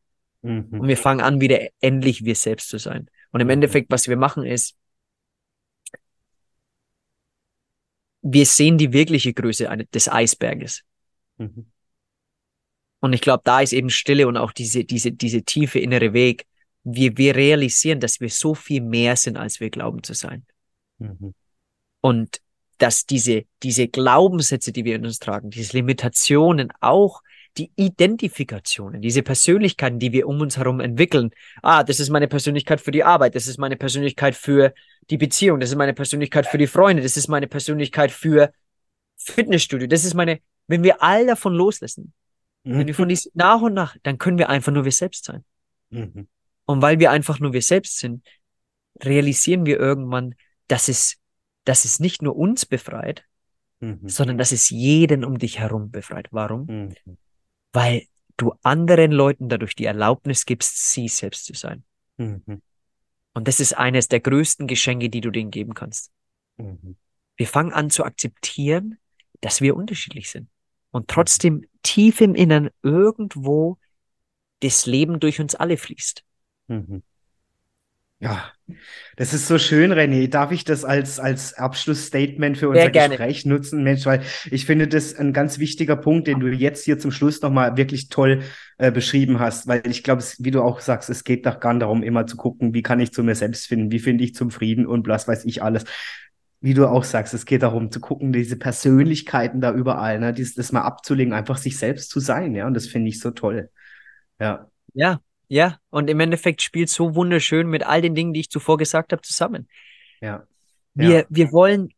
Mhm. Und wir fangen an, wieder endlich wir selbst zu sein. Und im Endeffekt, was wir machen, ist, wir sehen die wirkliche Größe des Eisberges. Mhm. Und ich glaube, da ist eben Stille und auch diese, diese, diese tiefe innere Weg. Wir, wir realisieren, dass wir so viel mehr sind, als wir glauben zu sein. Mhm. Und dass diese, diese Glaubenssätze, die wir in uns tragen, diese Limitationen, auch die Identifikationen, diese Persönlichkeiten, die wir um uns herum entwickeln. Ah, das ist meine Persönlichkeit für die Arbeit, das ist meine Persönlichkeit für die Beziehung, das ist meine Persönlichkeit für die Freunde, das ist meine Persönlichkeit für Fitnessstudio, das ist meine, wenn wir all davon loslassen, mhm. wenn wir von dies nach und nach, dann können wir einfach nur wir selbst sein. Mhm. Und weil wir einfach nur wir selbst sind, realisieren wir irgendwann, dass es, dass es nicht nur uns befreit, mhm. sondern dass es jeden um dich herum befreit. Warum? Mhm. Weil du anderen Leuten dadurch die Erlaubnis gibst, sie selbst zu sein. Mhm. Und das ist eines der größten Geschenke, die du denen geben kannst. Mhm. Wir fangen an zu akzeptieren, dass wir unterschiedlich sind. Und mhm. trotzdem tief im Innern irgendwo das Leben durch uns alle fließt. Mhm. Ja, das ist so schön, René. Darf ich das als, als Abschlussstatement für unser Gespräch nutzen, Mensch? Weil ich finde das ein ganz wichtiger Punkt, den du jetzt hier zum Schluss nochmal wirklich toll äh, beschrieben hast. Weil ich glaube, wie du auch sagst, es geht doch gar nicht darum, immer zu gucken, wie kann ich zu mir selbst finden, wie finde ich zum Frieden und was weiß ich alles. Wie du auch sagst, es geht darum zu gucken, diese Persönlichkeiten da überall, ne, dieses, das mal abzulegen, einfach sich selbst zu sein, ja. Und das finde ich so toll. Ja. Ja, ja, und im Endeffekt spielt so wunderschön mit all den Dingen, die ich zuvor gesagt habe, zusammen. Ja. Wir, ja. wir wollen,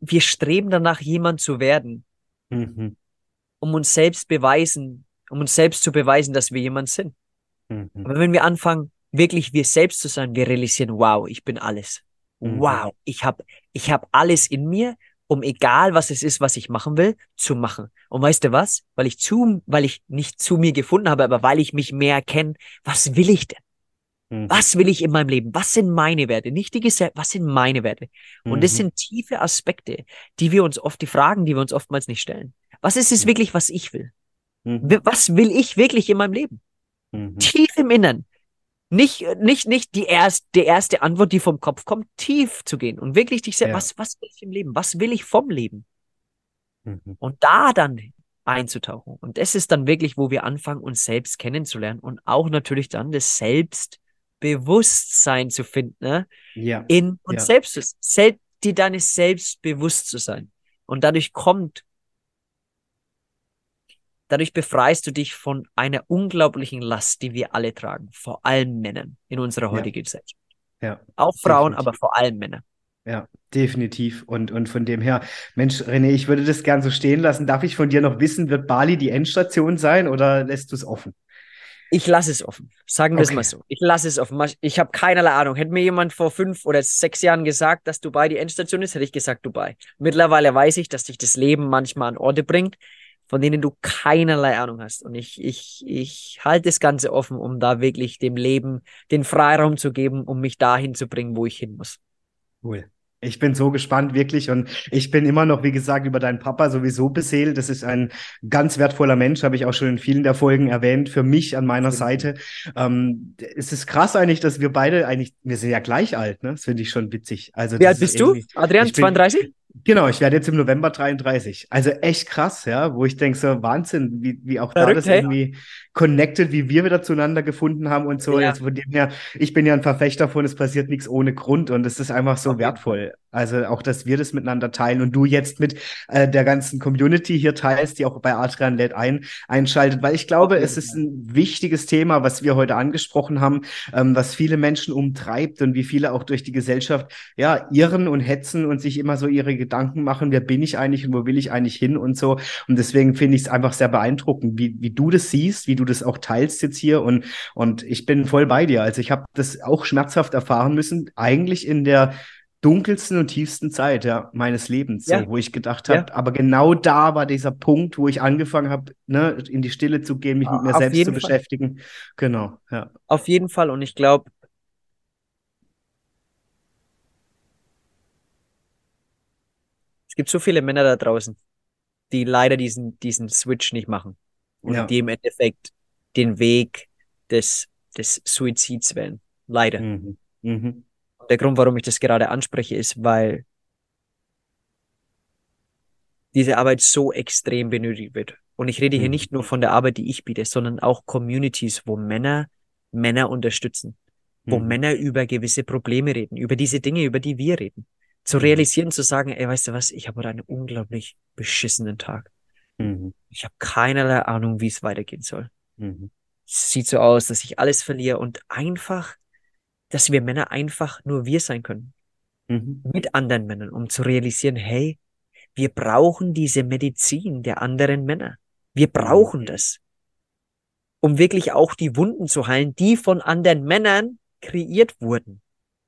wir streben danach, jemand zu werden, mhm. um uns selbst beweisen, um uns selbst zu beweisen, dass wir jemand sind. Mhm. Aber wenn wir anfangen, wirklich wir selbst zu sein, wir realisieren, wow, ich bin alles. Mhm. Wow, ich habe ich hab alles in mir um egal was es ist, was ich machen will, zu machen. Und weißt du was? Weil ich zu, weil ich nicht zu mir gefunden habe, aber weil ich mich mehr kenne, was will ich denn? Mhm. Was will ich in meinem Leben? Was sind meine Werte? Nicht die Gesellschaft, was sind meine Werte? Und mhm. das sind tiefe Aspekte, die wir uns oft, die Fragen, die wir uns oftmals nicht stellen. Was ist es mhm. wirklich, was ich will? Mhm. Was will ich wirklich in meinem Leben? Mhm. Tief im Innern. Nicht, nicht, nicht die, erst, die erste Antwort, die vom Kopf kommt, tief zu gehen und wirklich dich selbst, ja. was, was will ich im Leben? Was will ich vom Leben? Mhm. Und da dann einzutauchen. Und das ist dann wirklich, wo wir anfangen, uns selbst kennenzulernen und auch natürlich dann das Selbstbewusstsein zu finden, ne? Ja. In uns ja. selbst, selbst, die deines Selbstbewusst zu sein. Und dadurch kommt Dadurch befreist du dich von einer unglaublichen Last, die wir alle tragen, vor allem Männern in unserer heutigen ja. Gesellschaft. Ja. Auch Frauen, definitiv. aber vor allem Männer. Ja, definitiv. Und, und von dem her, Mensch, René, ich würde das gern so stehen lassen. Darf ich von dir noch wissen, wird Bali die Endstation sein oder lässt du es offen? Ich lasse es offen. Sagen wir okay. es mal so. Ich lasse es offen. Ich habe keinerlei Ahnung. Hätte mir jemand vor fünf oder sechs Jahren gesagt, dass Dubai die Endstation ist, hätte ich gesagt Dubai. Mittlerweile weiß ich, dass dich das Leben manchmal an Orte bringt, von denen du keinerlei Ahnung hast. Und ich, ich, ich halte das Ganze offen, um da wirklich dem Leben den Freiraum zu geben, um mich dahin zu bringen, wo ich hin muss. Cool. Ich bin so gespannt, wirklich. Und ich bin immer noch, wie gesagt, über deinen Papa sowieso beseelt. Das ist ein ganz wertvoller Mensch, habe ich auch schon in vielen der Folgen erwähnt, für mich an meiner Seite. Ähm, es ist krass eigentlich, dass wir beide eigentlich, wir sind ja gleich alt, ne? Das finde ich schon witzig. Also, Wie alt bist du, Adrian? 32? Genau, ich werde jetzt im November 33. Also echt krass, ja, wo ich denke, so Wahnsinn, wie, wie auch Verrückt, da das hey? irgendwie connected, wie wir wieder zueinander gefunden haben und so. Ja. Also von dem her, ich bin ja ein Verfechter von, es passiert nichts ohne Grund und es ist einfach so okay. wertvoll. Also auch, dass wir das miteinander teilen und du jetzt mit äh, der ganzen Community hier teilst, die auch bei Adrian lädt ein, einschaltet, weil ich glaube, okay. es ist ein wichtiges Thema, was wir heute angesprochen haben, ähm, was viele Menschen umtreibt und wie viele auch durch die Gesellschaft ja irren und hetzen und sich immer so ihre Gedanken machen, wer bin ich eigentlich und wo will ich eigentlich hin und so. Und deswegen finde ich es einfach sehr beeindruckend, wie, wie du das siehst, wie du das auch teilst jetzt hier und, und ich bin voll bei dir. Also ich habe das auch schmerzhaft erfahren müssen, eigentlich in der dunkelsten und tiefsten Zeit ja, meines Lebens, Ja. so, wo ich gedacht Ja. habe, aber genau da war dieser Punkt, wo ich angefangen habe, ne, in die Stille zu gehen, mich mit mir Auf selbst zu Fall. beschäftigen. Genau, ja. Auf jeden Fall. Und ich glaube, es gibt so viele Männer da draußen, die leider diesen, diesen Switch nicht machen und Ja. die im Endeffekt den Weg des, des Suizids wählen. Leider. Mhm. Mhm. Der Grund, warum ich das gerade anspreche, ist, weil diese Arbeit so extrem benötigt wird. Und ich rede hier Mhm. nicht nur von der Arbeit, die ich biete, sondern auch Communities, wo Männer Männer unterstützen, wo Mhm. Männer über gewisse Probleme reden, über diese Dinge, über die wir reden. Zu Mhm. realisieren, zu sagen, ey, weißt du was, ich habe heute einen unglaublich beschissenen Tag. Mhm. Ich habe keinerlei Ahnung, wie es weitergehen soll. Mhm. Es sieht so aus, dass ich alles verliere und einfach, dass wir Männer einfach nur wir sein können Mhm. mit anderen Männern, um zu realisieren, hey, wir brauchen diese Medizin der anderen Männer. Wir brauchen das, um wirklich auch die Wunden zu heilen, die von anderen Männern kreiert wurden,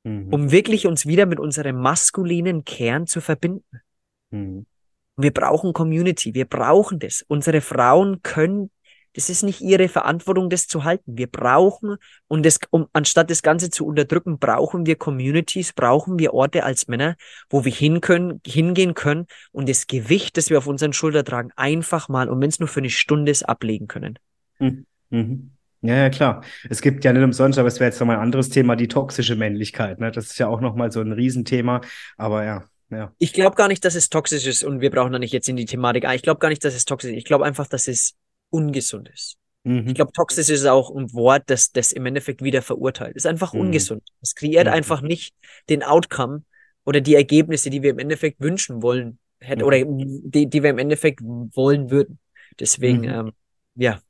Mhm. um wirklich uns wieder mit unserem maskulinen Kern zu verbinden. Mhm. Wir brauchen Community, wir brauchen das. Unsere Frauen können, das ist nicht ihre Verantwortung, das zu halten. Wir brauchen, und das, um, anstatt das Ganze zu unterdrücken, brauchen wir Communities, brauchen wir Orte als Männer, wo wir hin können, hingehen können und das Gewicht, das wir auf unseren Schultern tragen, einfach mal, und wenn es nur für eine Stunde ist, ablegen können. Mhm. Mhm. Ja, ja, klar. Es gibt ja nicht umsonst, aber es wäre jetzt nochmal ein anderes Thema, die toxische Männlichkeit. Ne? Das ist ja auch nochmal so ein Riesenthema. Aber ja, ja. Ich glaube gar nicht, dass es toxisch ist und wir brauchen da nicht jetzt in die Thematik ein. Ich glaube gar nicht, dass es toxisch ist. Ich glaube einfach, dass es ungesund ist. Mhm. Ich glaube, toxisch ist auch ein Wort, das, das im Endeffekt wieder verurteilt. Ist einfach Mhm. ungesund. Es kreiert Mhm. einfach nicht den Outcome oder die Ergebnisse, die wir im Endeffekt wünschen wollen hätten Mhm. oder die, die wir im Endeffekt wollen würden. Deswegen, Mhm. ähm, ja,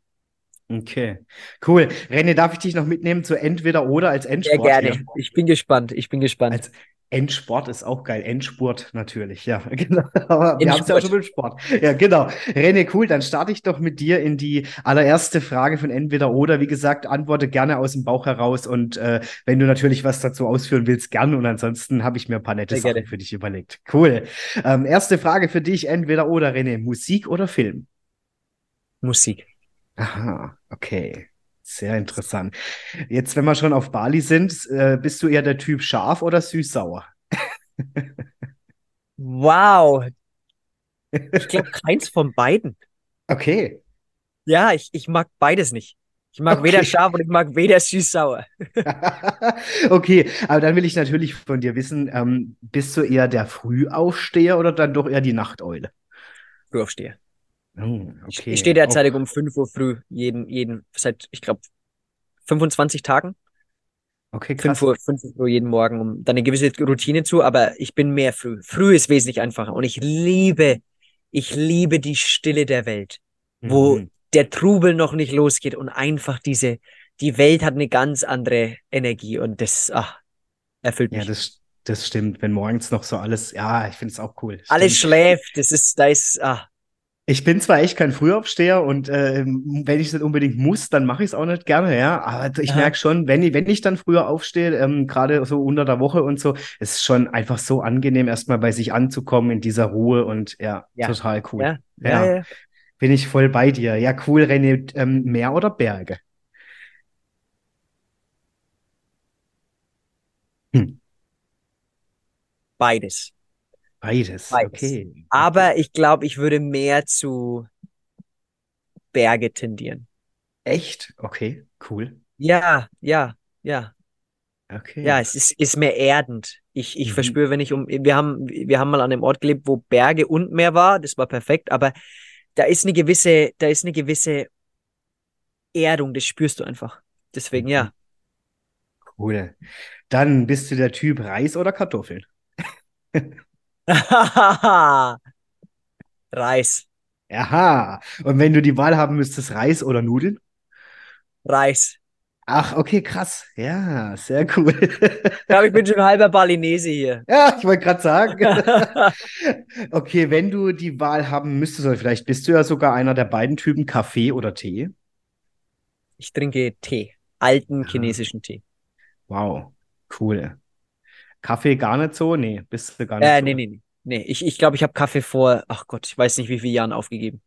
Okay, cool. René, darf ich dich noch mitnehmen zu entweder oder als sehr Endsport gerne. hier? Ich bin gespannt. Ich bin gespannt. Als Endsport ist auch geil. Endspurt natürlich, ja, <laughs> genau. Aber wir haben es ja auch schon mit Sport. Ja, genau. René, cool. Dann starte ich doch mit dir in die allererste Frage von entweder oder. Wie gesagt, antworte gerne aus dem Bauch heraus und äh, wenn du natürlich was dazu ausführen willst, gern. Und ansonsten habe ich mir ein paar nette Sachen für dich überlegt. Cool. Ähm, erste Frage für dich, entweder oder, René. Musik oder Film? Musik. Aha, okay. Sehr interessant. Jetzt, wenn wir schon auf Bali sind, äh, bist du eher der Typ scharf oder süß-sauer? Wow. Ich glaube, <laughs> keins von beiden. Okay. Ja, ich, ich mag beides nicht. Ich mag weder Okay. scharf und ich mag weder süß-sauer. <laughs> Okay, aber dann will ich natürlich von dir wissen, ähm, bist du eher der Frühaufsteher oder dann doch eher die Nachteule? Frühaufsteher. Oh, Ich- okay. Ich stehe derzeitig um 5 Uhr früh, jeden, jeden, seit, ich glaube, 25 Tagen. Okay, 5 krass. Uhr, 5 Uhr jeden Morgen, um dann eine gewisse Routine zu, aber ich bin mehr früh. Früh ist wesentlich einfacher und ich liebe, ich liebe die Stille der Welt, wo Mhm. der Trubel noch nicht losgeht und einfach diese, die Welt hat eine ganz andere Energie und das, ach, erfüllt Ja, mich. das, das stimmt. Wenn morgens noch so alles, ja, ich finde es auch cool. Alles Stimmt. schläft, das ist, da ist, ah, Ich bin zwar echt kein Frühaufsteher und äh, wenn ich es nicht unbedingt muss, dann mache ich es auch nicht gerne, ja. Aber ich merke schon, wenn ich, wenn ich dann früher aufstehe, ähm, gerade so unter der Woche und so, es ist schon einfach so angenehm, erstmal bei sich anzukommen in dieser Ruhe und ja, Ja. total cool. ja, ja. Bin ich voll bei dir. Ja, cool, René. Ähm, Meer oder Berge? Hm, Beides. Beides. Beides. Okay. Aber ich glaube, ich würde mehr zu Berge tendieren. Echt? Okay, cool. Ja, ja, ja. Okay. Ja, es ist, ist mehr erdend. Ich, ich Mhm. verspüre, wenn ich um, wir haben, wir haben mal an einem Ort gelebt, wo Berge und Meer war. Das war perfekt, aber da ist eine gewisse, da ist eine gewisse Erdung, das spürst du einfach. Deswegen, Mhm. ja. Cool. Dann bist du der Typ Reis oder Kartoffeln? <laughs> <laughs> Reis, Aha. Und wenn du die Wahl haben müsstest, Reis oder Nudeln? Reis. Ach, okay, krass. Ja, sehr cool. Ich glaube, ich bin schon halber Balinese hier. <laughs> Ja, ich wollte gerade sagen. <laughs> Okay, wenn du die Wahl haben müsstest, oder vielleicht bist du ja sogar einer der beiden Typen Kaffee oder Tee. Ich trinke Tee, alten Ah. chinesischen Tee. Wow, cool. Kaffee gar nicht so? Nee, bist du gar nicht Äh, so. nee, nee, nee. Nee, ich, ich glaube, ich habe Kaffee vor, ach Gott, ich weiß nicht, wie viele Jahren aufgegeben.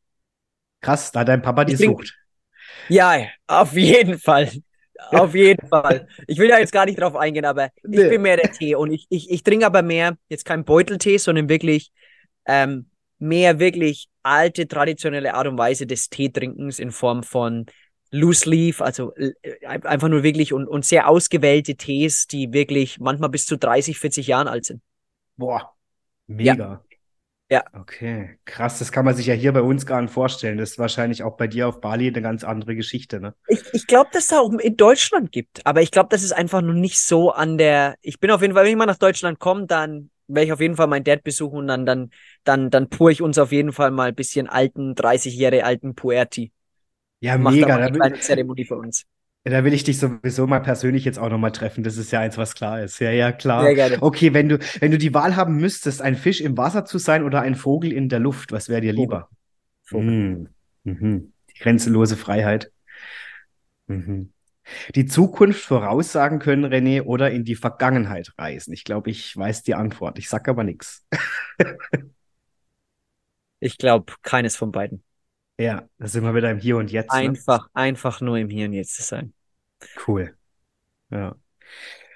Krass, da hat dein Papa die Ich Sucht. Ja, auf jeden Fall. Auf <laughs> jeden Fall. Ich will da jetzt gar nicht drauf eingehen, aber ich Nee. bin mehr der Tee und ich, ich, ich trinke aber mehr, jetzt kein Beuteltee, sondern wirklich ähm, mehr wirklich alte, traditionelle Art und Weise des Teetrinkens in Form von Loose Leaf, also äh, ein- einfach nur wirklich und, und sehr ausgewählte Tees, die wirklich manchmal bis zu 30, 40 Jahren alt sind. Boah, mega. Ja. Okay, krass, das kann man sich ja hier bei uns gar nicht vorstellen. Das ist wahrscheinlich auch bei dir auf Bali eine ganz andere Geschichte, ne? Ich, ich glaube, dass es da auch in Deutschland gibt, aber ich glaube, das ist einfach noch nicht so an der. Ich bin auf jeden Fall, wenn ich mal nach Deutschland komme, dann werde ich auf jeden Fall meinen Dad besuchen und dann, dann, dann, dann pur ich uns auf jeden Fall mal ein bisschen alten, 30 Jahre alten Puerti. Ja, Mach da mega. Da eine kleine Zeremonie für uns. da will ich dich sowieso mal persönlich jetzt auch nochmal treffen. Das ist ja eins, was klar ist. Ja, ja, klar. Sehr gerne. Okay, wenn du, wenn du die Wahl haben müsstest, ein Fisch im Wasser zu sein oder ein Vogel in der Luft, was wäre dir lieber? Vogel. Mm, mhm. Die grenzenlose Freiheit. Mhm. Die Zukunft voraussagen können, René, oder in die Vergangenheit reisen? Ich glaube, ich weiß die Antwort. Ich sag aber nichts. <laughs> Ich glaube, keines von beiden. Ja, da sind wir wieder im Hier und Jetzt. Ne? Einfach, einfach nur im Hier und Jetzt zu sein. Cool. Ja.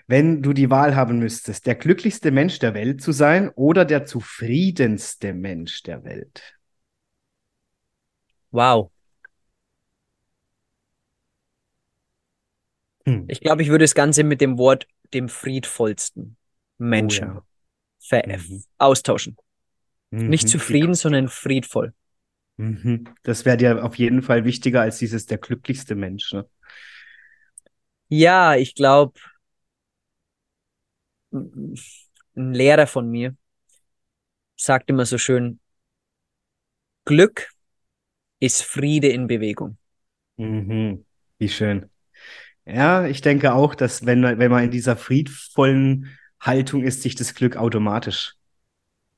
Wenn du die Wahl haben müsstest, der glücklichste Mensch der Welt zu sein oder der zufriedenste Mensch der Welt? Wow. Hm. Ich glaube, ich würde das Ganze mit dem Wort dem friedvollsten Menschen Oh ja. Mhm. austauschen. Nicht Mhm. zufrieden, sondern friedvoll. Mhm. Das wäre dir auf jeden Fall wichtiger als dieses der glücklichste Mensch. Ne? Ja, ich glaube, ein Lehrer von mir sagt immer so schön, Glück ist Friede in Bewegung. Mhm. Wie schön. Ja, ich denke auch, dass wenn, wenn man in dieser friedvollen Haltung ist, sich das Glück automatisch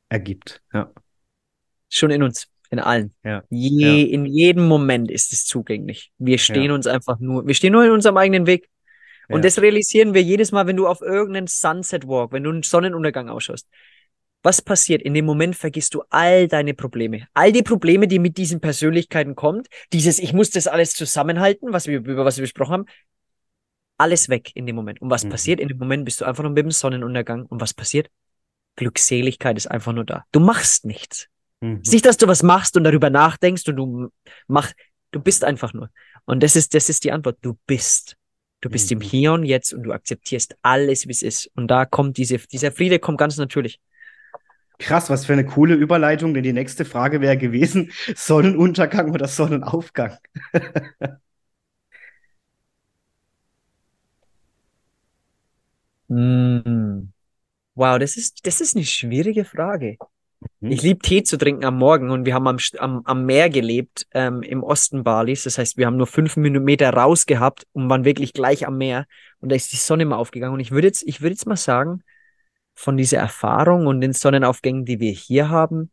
ergibt. Ja, Schon in uns, in allen. Ja. Je, In jedem Moment ist es zugänglich. Wir stehen Ja. uns einfach nur, wir stehen nur in unserem eigenen Weg. Und Ja. das realisieren wir jedes Mal, wenn du auf irgendeinen Sunset Walk, wenn du einen Sonnenuntergang ausschaust. Was passiert? In dem Moment vergisst du all deine Probleme. All die Probleme, die mit diesen Persönlichkeiten kommt. Dieses, ich muss das alles zusammenhalten, was wir, über was wir besprochen haben. Alles weg in dem Moment. Und was Mhm. passiert? In dem Moment bist du einfach nur mit dem Sonnenuntergang. Und was passiert? Glückseligkeit ist einfach nur da. Du machst nichts. Mhm. Es ist nicht, dass du was machst und darüber nachdenkst und du mach, du bist einfach nur. Und das ist, das ist die Antwort. Du bist. Du bist im Mhm. Hier und Jetzt und du akzeptierst alles, wie es ist. Und da kommt diese, dieser Friede kommt ganz natürlich. Krass, was für eine coole Überleitung, denn die nächste Frage wäre gewesen, <laughs> Sonnenuntergang oder Sonnenaufgang? <laughs> Mm. Wow, das ist, das ist eine schwierige Frage. Mhm. Ich liebe Tee zu trinken am Morgen und wir haben am, am, am Meer gelebt, ähm, im Osten Balis. Das heißt, wir haben nur fünf Meter raus gehabt und waren wirklich gleich am Meer. Und da ist die Sonne mal aufgegangen. Und ich würde jetzt, ich würde jetzt mal sagen, von dieser Erfahrung und den Sonnenaufgängen, die wir hier haben,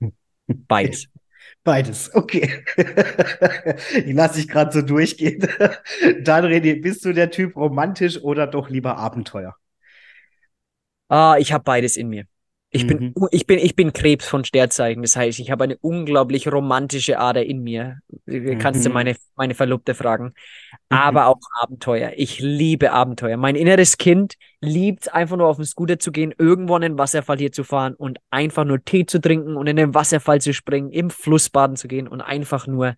<laughs> beides. Beides, okay. <laughs> Ich lasse dich gerade so durchgehen. <laughs> Dann, René, bist du der Typ romantisch oder doch lieber Abenteuer? Ah, ich habe beides in mir. Ich bin, Mhm. ich bin, ich bin Krebs von Sternzeichen. Das heißt, ich habe eine unglaublich romantische Ader in mir. Kannst du Mhm. meine, meine Verlobte fragen. Aber auch Abenteuer. Ich liebe Abenteuer. Mein inneres Kind liebt einfach nur auf den Scooter zu gehen, irgendwo an den Wasserfall hier zu fahren und einfach nur Tee zu trinken und in den Wasserfall zu springen, im Fluss baden zu gehen und einfach nur,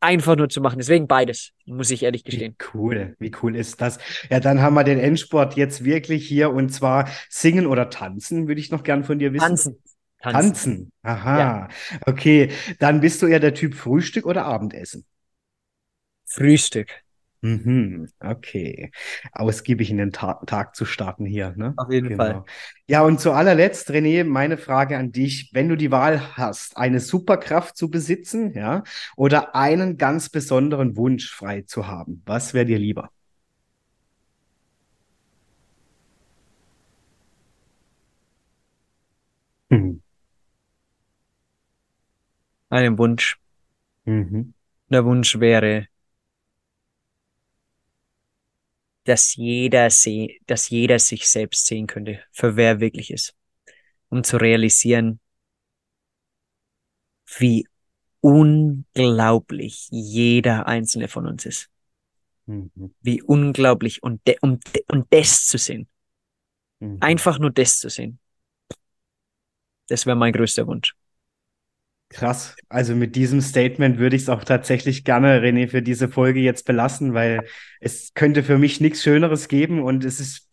einfach nur zu machen. Deswegen beides, muss ich ehrlich Wie gestehen. cool, wie cool ist das? Ja, dann haben wir den Endsport jetzt wirklich hier und zwar singen oder tanzen, würde ich noch gern von dir wissen. Tanzen. Tanzen. Tanzen. Aha. Okay, dann bist du eher der Typ Frühstück oder Abendessen? Frühstück. Mhm, okay. Ausgiebig in den Ta Tag zu starten hier, ne? Auf jeden Genau. Fall. Ja, und zu allerletzt, René, meine Frage an dich. Wenn du die Wahl hast, eine Superkraft zu besitzen, ja, oder einen ganz besonderen Wunsch frei zu haben, was wäre dir lieber? Mhm. Einen Wunsch. Mhm. Der Wunsch wäre, dass jeder seh, dass jeder sich selbst sehen könnte, für wer er wirklich ist, um zu realisieren, wie unglaublich jeder einzelne von uns ist. Mhm. Wie unglaublich und, de, um, de, und das zu sehen. Mhm. Einfach nur das zu sehen. Das wäre mein größter Wunsch. Krass. Also mit diesem Statement würde ich es auch tatsächlich gerne, René, für diese Folge jetzt belassen, weil es könnte für mich nichts Schöneres geben und es ist,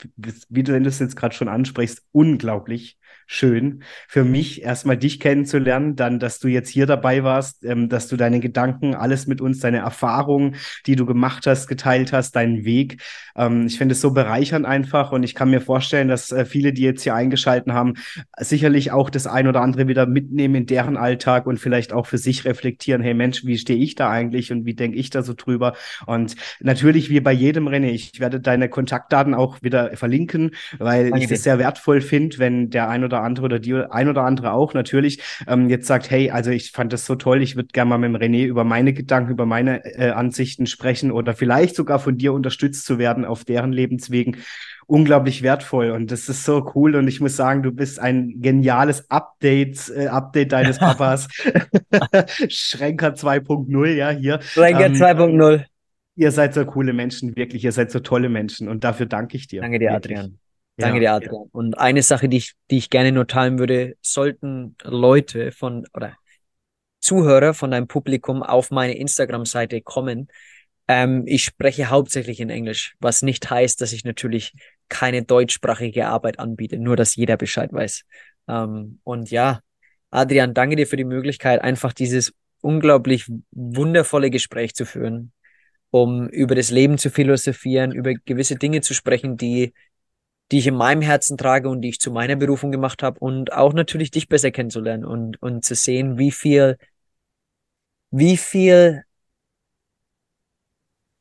wie du es jetzt gerade schon ansprichst, unglaublich schön für mich, erstmal dich kennenzulernen, dann, dass du jetzt hier dabei warst, ähm, dass du deine Gedanken, alles mit uns, deine Erfahrungen, die du gemacht hast, geteilt hast, deinen Weg. Ähm, ich finde es so bereichernd einfach und ich kann mir vorstellen, dass äh, viele, die jetzt hier eingeschalten haben, sicherlich auch das ein oder andere wieder mitnehmen in deren Alltag und vielleicht auch für sich reflektieren, hey Mensch, wie stehe ich da eigentlich und wie denke ich da so drüber? Und natürlich, wie bei jedem René, ich werde deine Kontaktdaten auch wieder verlinken, weil ich es sehr wertvoll finde, wenn der ein oder oder andere oder die ein oder andere auch natürlich ähm, jetzt sagt, hey, also ich fand das so toll, ich würde gerne mal mit dem René über meine Gedanken, über meine äh, Ansichten sprechen oder vielleicht sogar von dir unterstützt zu werden auf deren Lebenswegen unglaublich wertvoll und das ist so cool und ich muss sagen, du bist ein geniales Update, äh, Update deines <laughs> Papas. <laughs> Schränker 2.0, ja, hier. Schränker ähm, 2.0. Ihr seid so coole Menschen, wirklich, ihr seid so tolle Menschen und dafür danke ich dir. Danke dir, wirklich. Adrian. Danke ja, dir, Adrian. Ja. Und eine Sache, die ich, die ich gerne nur teilen würde, sollten Leute von oder Zuhörer von deinem Publikum auf meine Instagram-Seite kommen. Ähm, ich spreche hauptsächlich in Englisch, was nicht heißt, dass ich natürlich keine deutschsprachige Arbeit anbiete, nur dass jeder Bescheid weiß. Ähm, und ja, Adrian, danke dir für die Möglichkeit, einfach dieses unglaublich wundervolle Gespräch zu führen, um über das Leben zu philosophieren, über gewisse Dinge zu sprechen, die die ich in meinem Herzen trage und die ich zu meiner Berufung gemacht habe und auch natürlich dich besser kennenzulernen und, und zu sehen, wie viel, wie viel,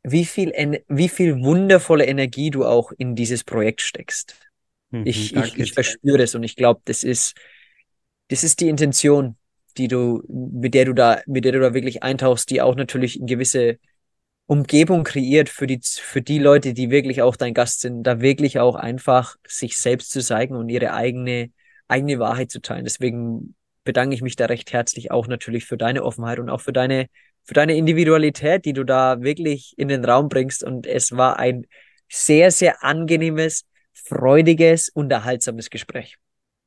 wie viel, wie viel wundervolle Energie du auch in dieses Projekt steckst. Mhm, ich, ich, ich verspüre das und ich glaube, das ist, das ist die Intention, die du, mit der du da, mit der du da wirklich eintauchst, die auch natürlich in gewisse Umgebung kreiert für die, für die Leute, die wirklich auch dein Gast sind, da wirklich auch einfach sich selbst zu zeigen und ihre eigene, eigene Wahrheit zu teilen. Deswegen bedanke ich mich da recht herzlich auch natürlich für deine Offenheit und auch für deine, für deine Individualität, die du da wirklich in den Raum bringst. Und es war ein sehr, sehr angenehmes, freudiges, unterhaltsames Gespräch.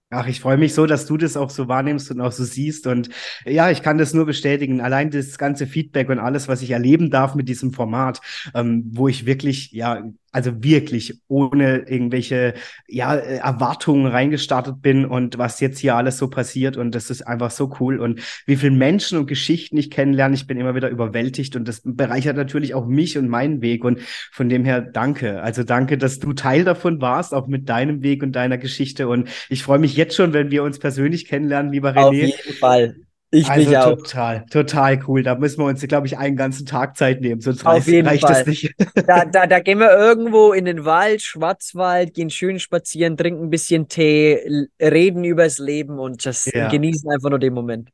Ach, ich freue mich so, dass du das auch so wahrnimmst und auch so siehst. Und ja, ich kann das nur bestätigen. Allein das ganze Feedback und alles, was ich erleben darf mit diesem Format, ähm, wo ich wirklich, ja, also wirklich ohne irgendwelche ja, Erwartungen reingestartet bin und was jetzt hier alles so passiert und das ist einfach so cool und wie viele Menschen und Geschichten ich kennenlerne, ich bin immer wieder überwältigt und das bereichert natürlich auch mich und meinen Weg und von dem her danke. Also danke, dass du Teil davon warst, auch mit deinem Weg und deiner Geschichte und ich freue mich jetzt schon, wenn wir uns persönlich kennenlernen, lieber René. Auf jeden Fall. Ich also mich auch. total, total cool. Da müssen wir uns, glaube ich, einen ganzen Tag Zeit nehmen, sonst Auf reicht, jeden reicht Fall. es nicht. Da, <laughs> da, da gehen wir irgendwo in den Wald, Schwarzwald, gehen schön spazieren, trinken ein bisschen Tee, reden übers Leben und just ja. genießen einfach nur den Moment.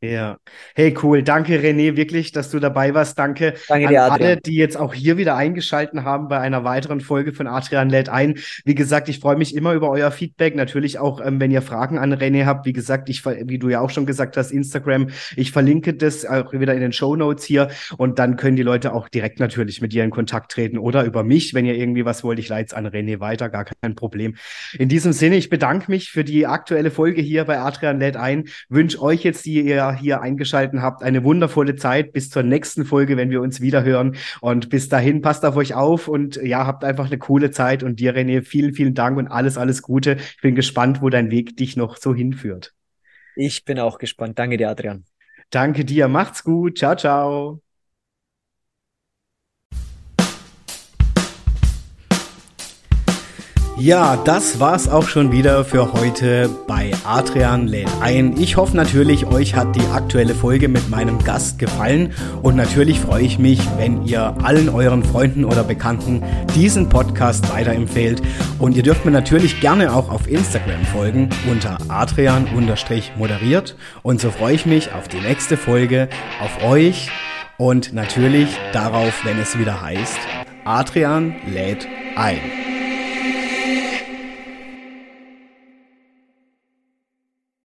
Ja. Hey, cool. Danke, René, wirklich, dass du dabei warst. Danke, Danke dir, an alle, die jetzt auch hier wieder eingeschalten haben bei einer weiteren Folge von Adrian lädt ein. Wie gesagt, ich freue mich immer über euer Feedback. Natürlich auch, ähm, wenn ihr Fragen an René habt. Wie gesagt, ich, wie du ja auch schon gesagt hast, Instagram. Ich verlinke das auch wieder in den Show Notes hier. Und dann können die Leute auch direkt natürlich mit dir in Kontakt treten oder über mich, wenn ihr irgendwie was wollt. Ich leite es an René weiter. Gar kein Problem. In diesem Sinne, ich bedanke mich für die aktuelle Folge hier bei Adrian lädt ein. Wünsche euch jetzt, die ihr hier eingeschalten habt. Eine wundervolle Zeit bis zur nächsten Folge, wenn wir uns wieder hören. Und bis dahin passt auf euch auf und ja, habt einfach eine coole Zeit. Und dir, René, vielen, vielen Dank und alles, alles Gute. Ich bin gespannt, wo dein Weg dich noch so hinführt. Ich bin auch gespannt. Danke dir, Adrian. Danke dir. Macht's gut. Ciao, ciao. Ja, das war's auch schon wieder für heute bei Adrian lädt ein. Ich hoffe natürlich, euch hat die aktuelle Folge mit meinem Gast gefallen und natürlich freue ich mich, wenn ihr allen euren Freunden oder Bekannten diesen Podcast weiterempfehlt und ihr dürft mir natürlich gerne auch auf Instagram folgen unter adrian-moderiert und so freue ich mich auf die nächste Folge, auf euch und natürlich darauf, wenn es wieder heißt, Adrian lädt ein.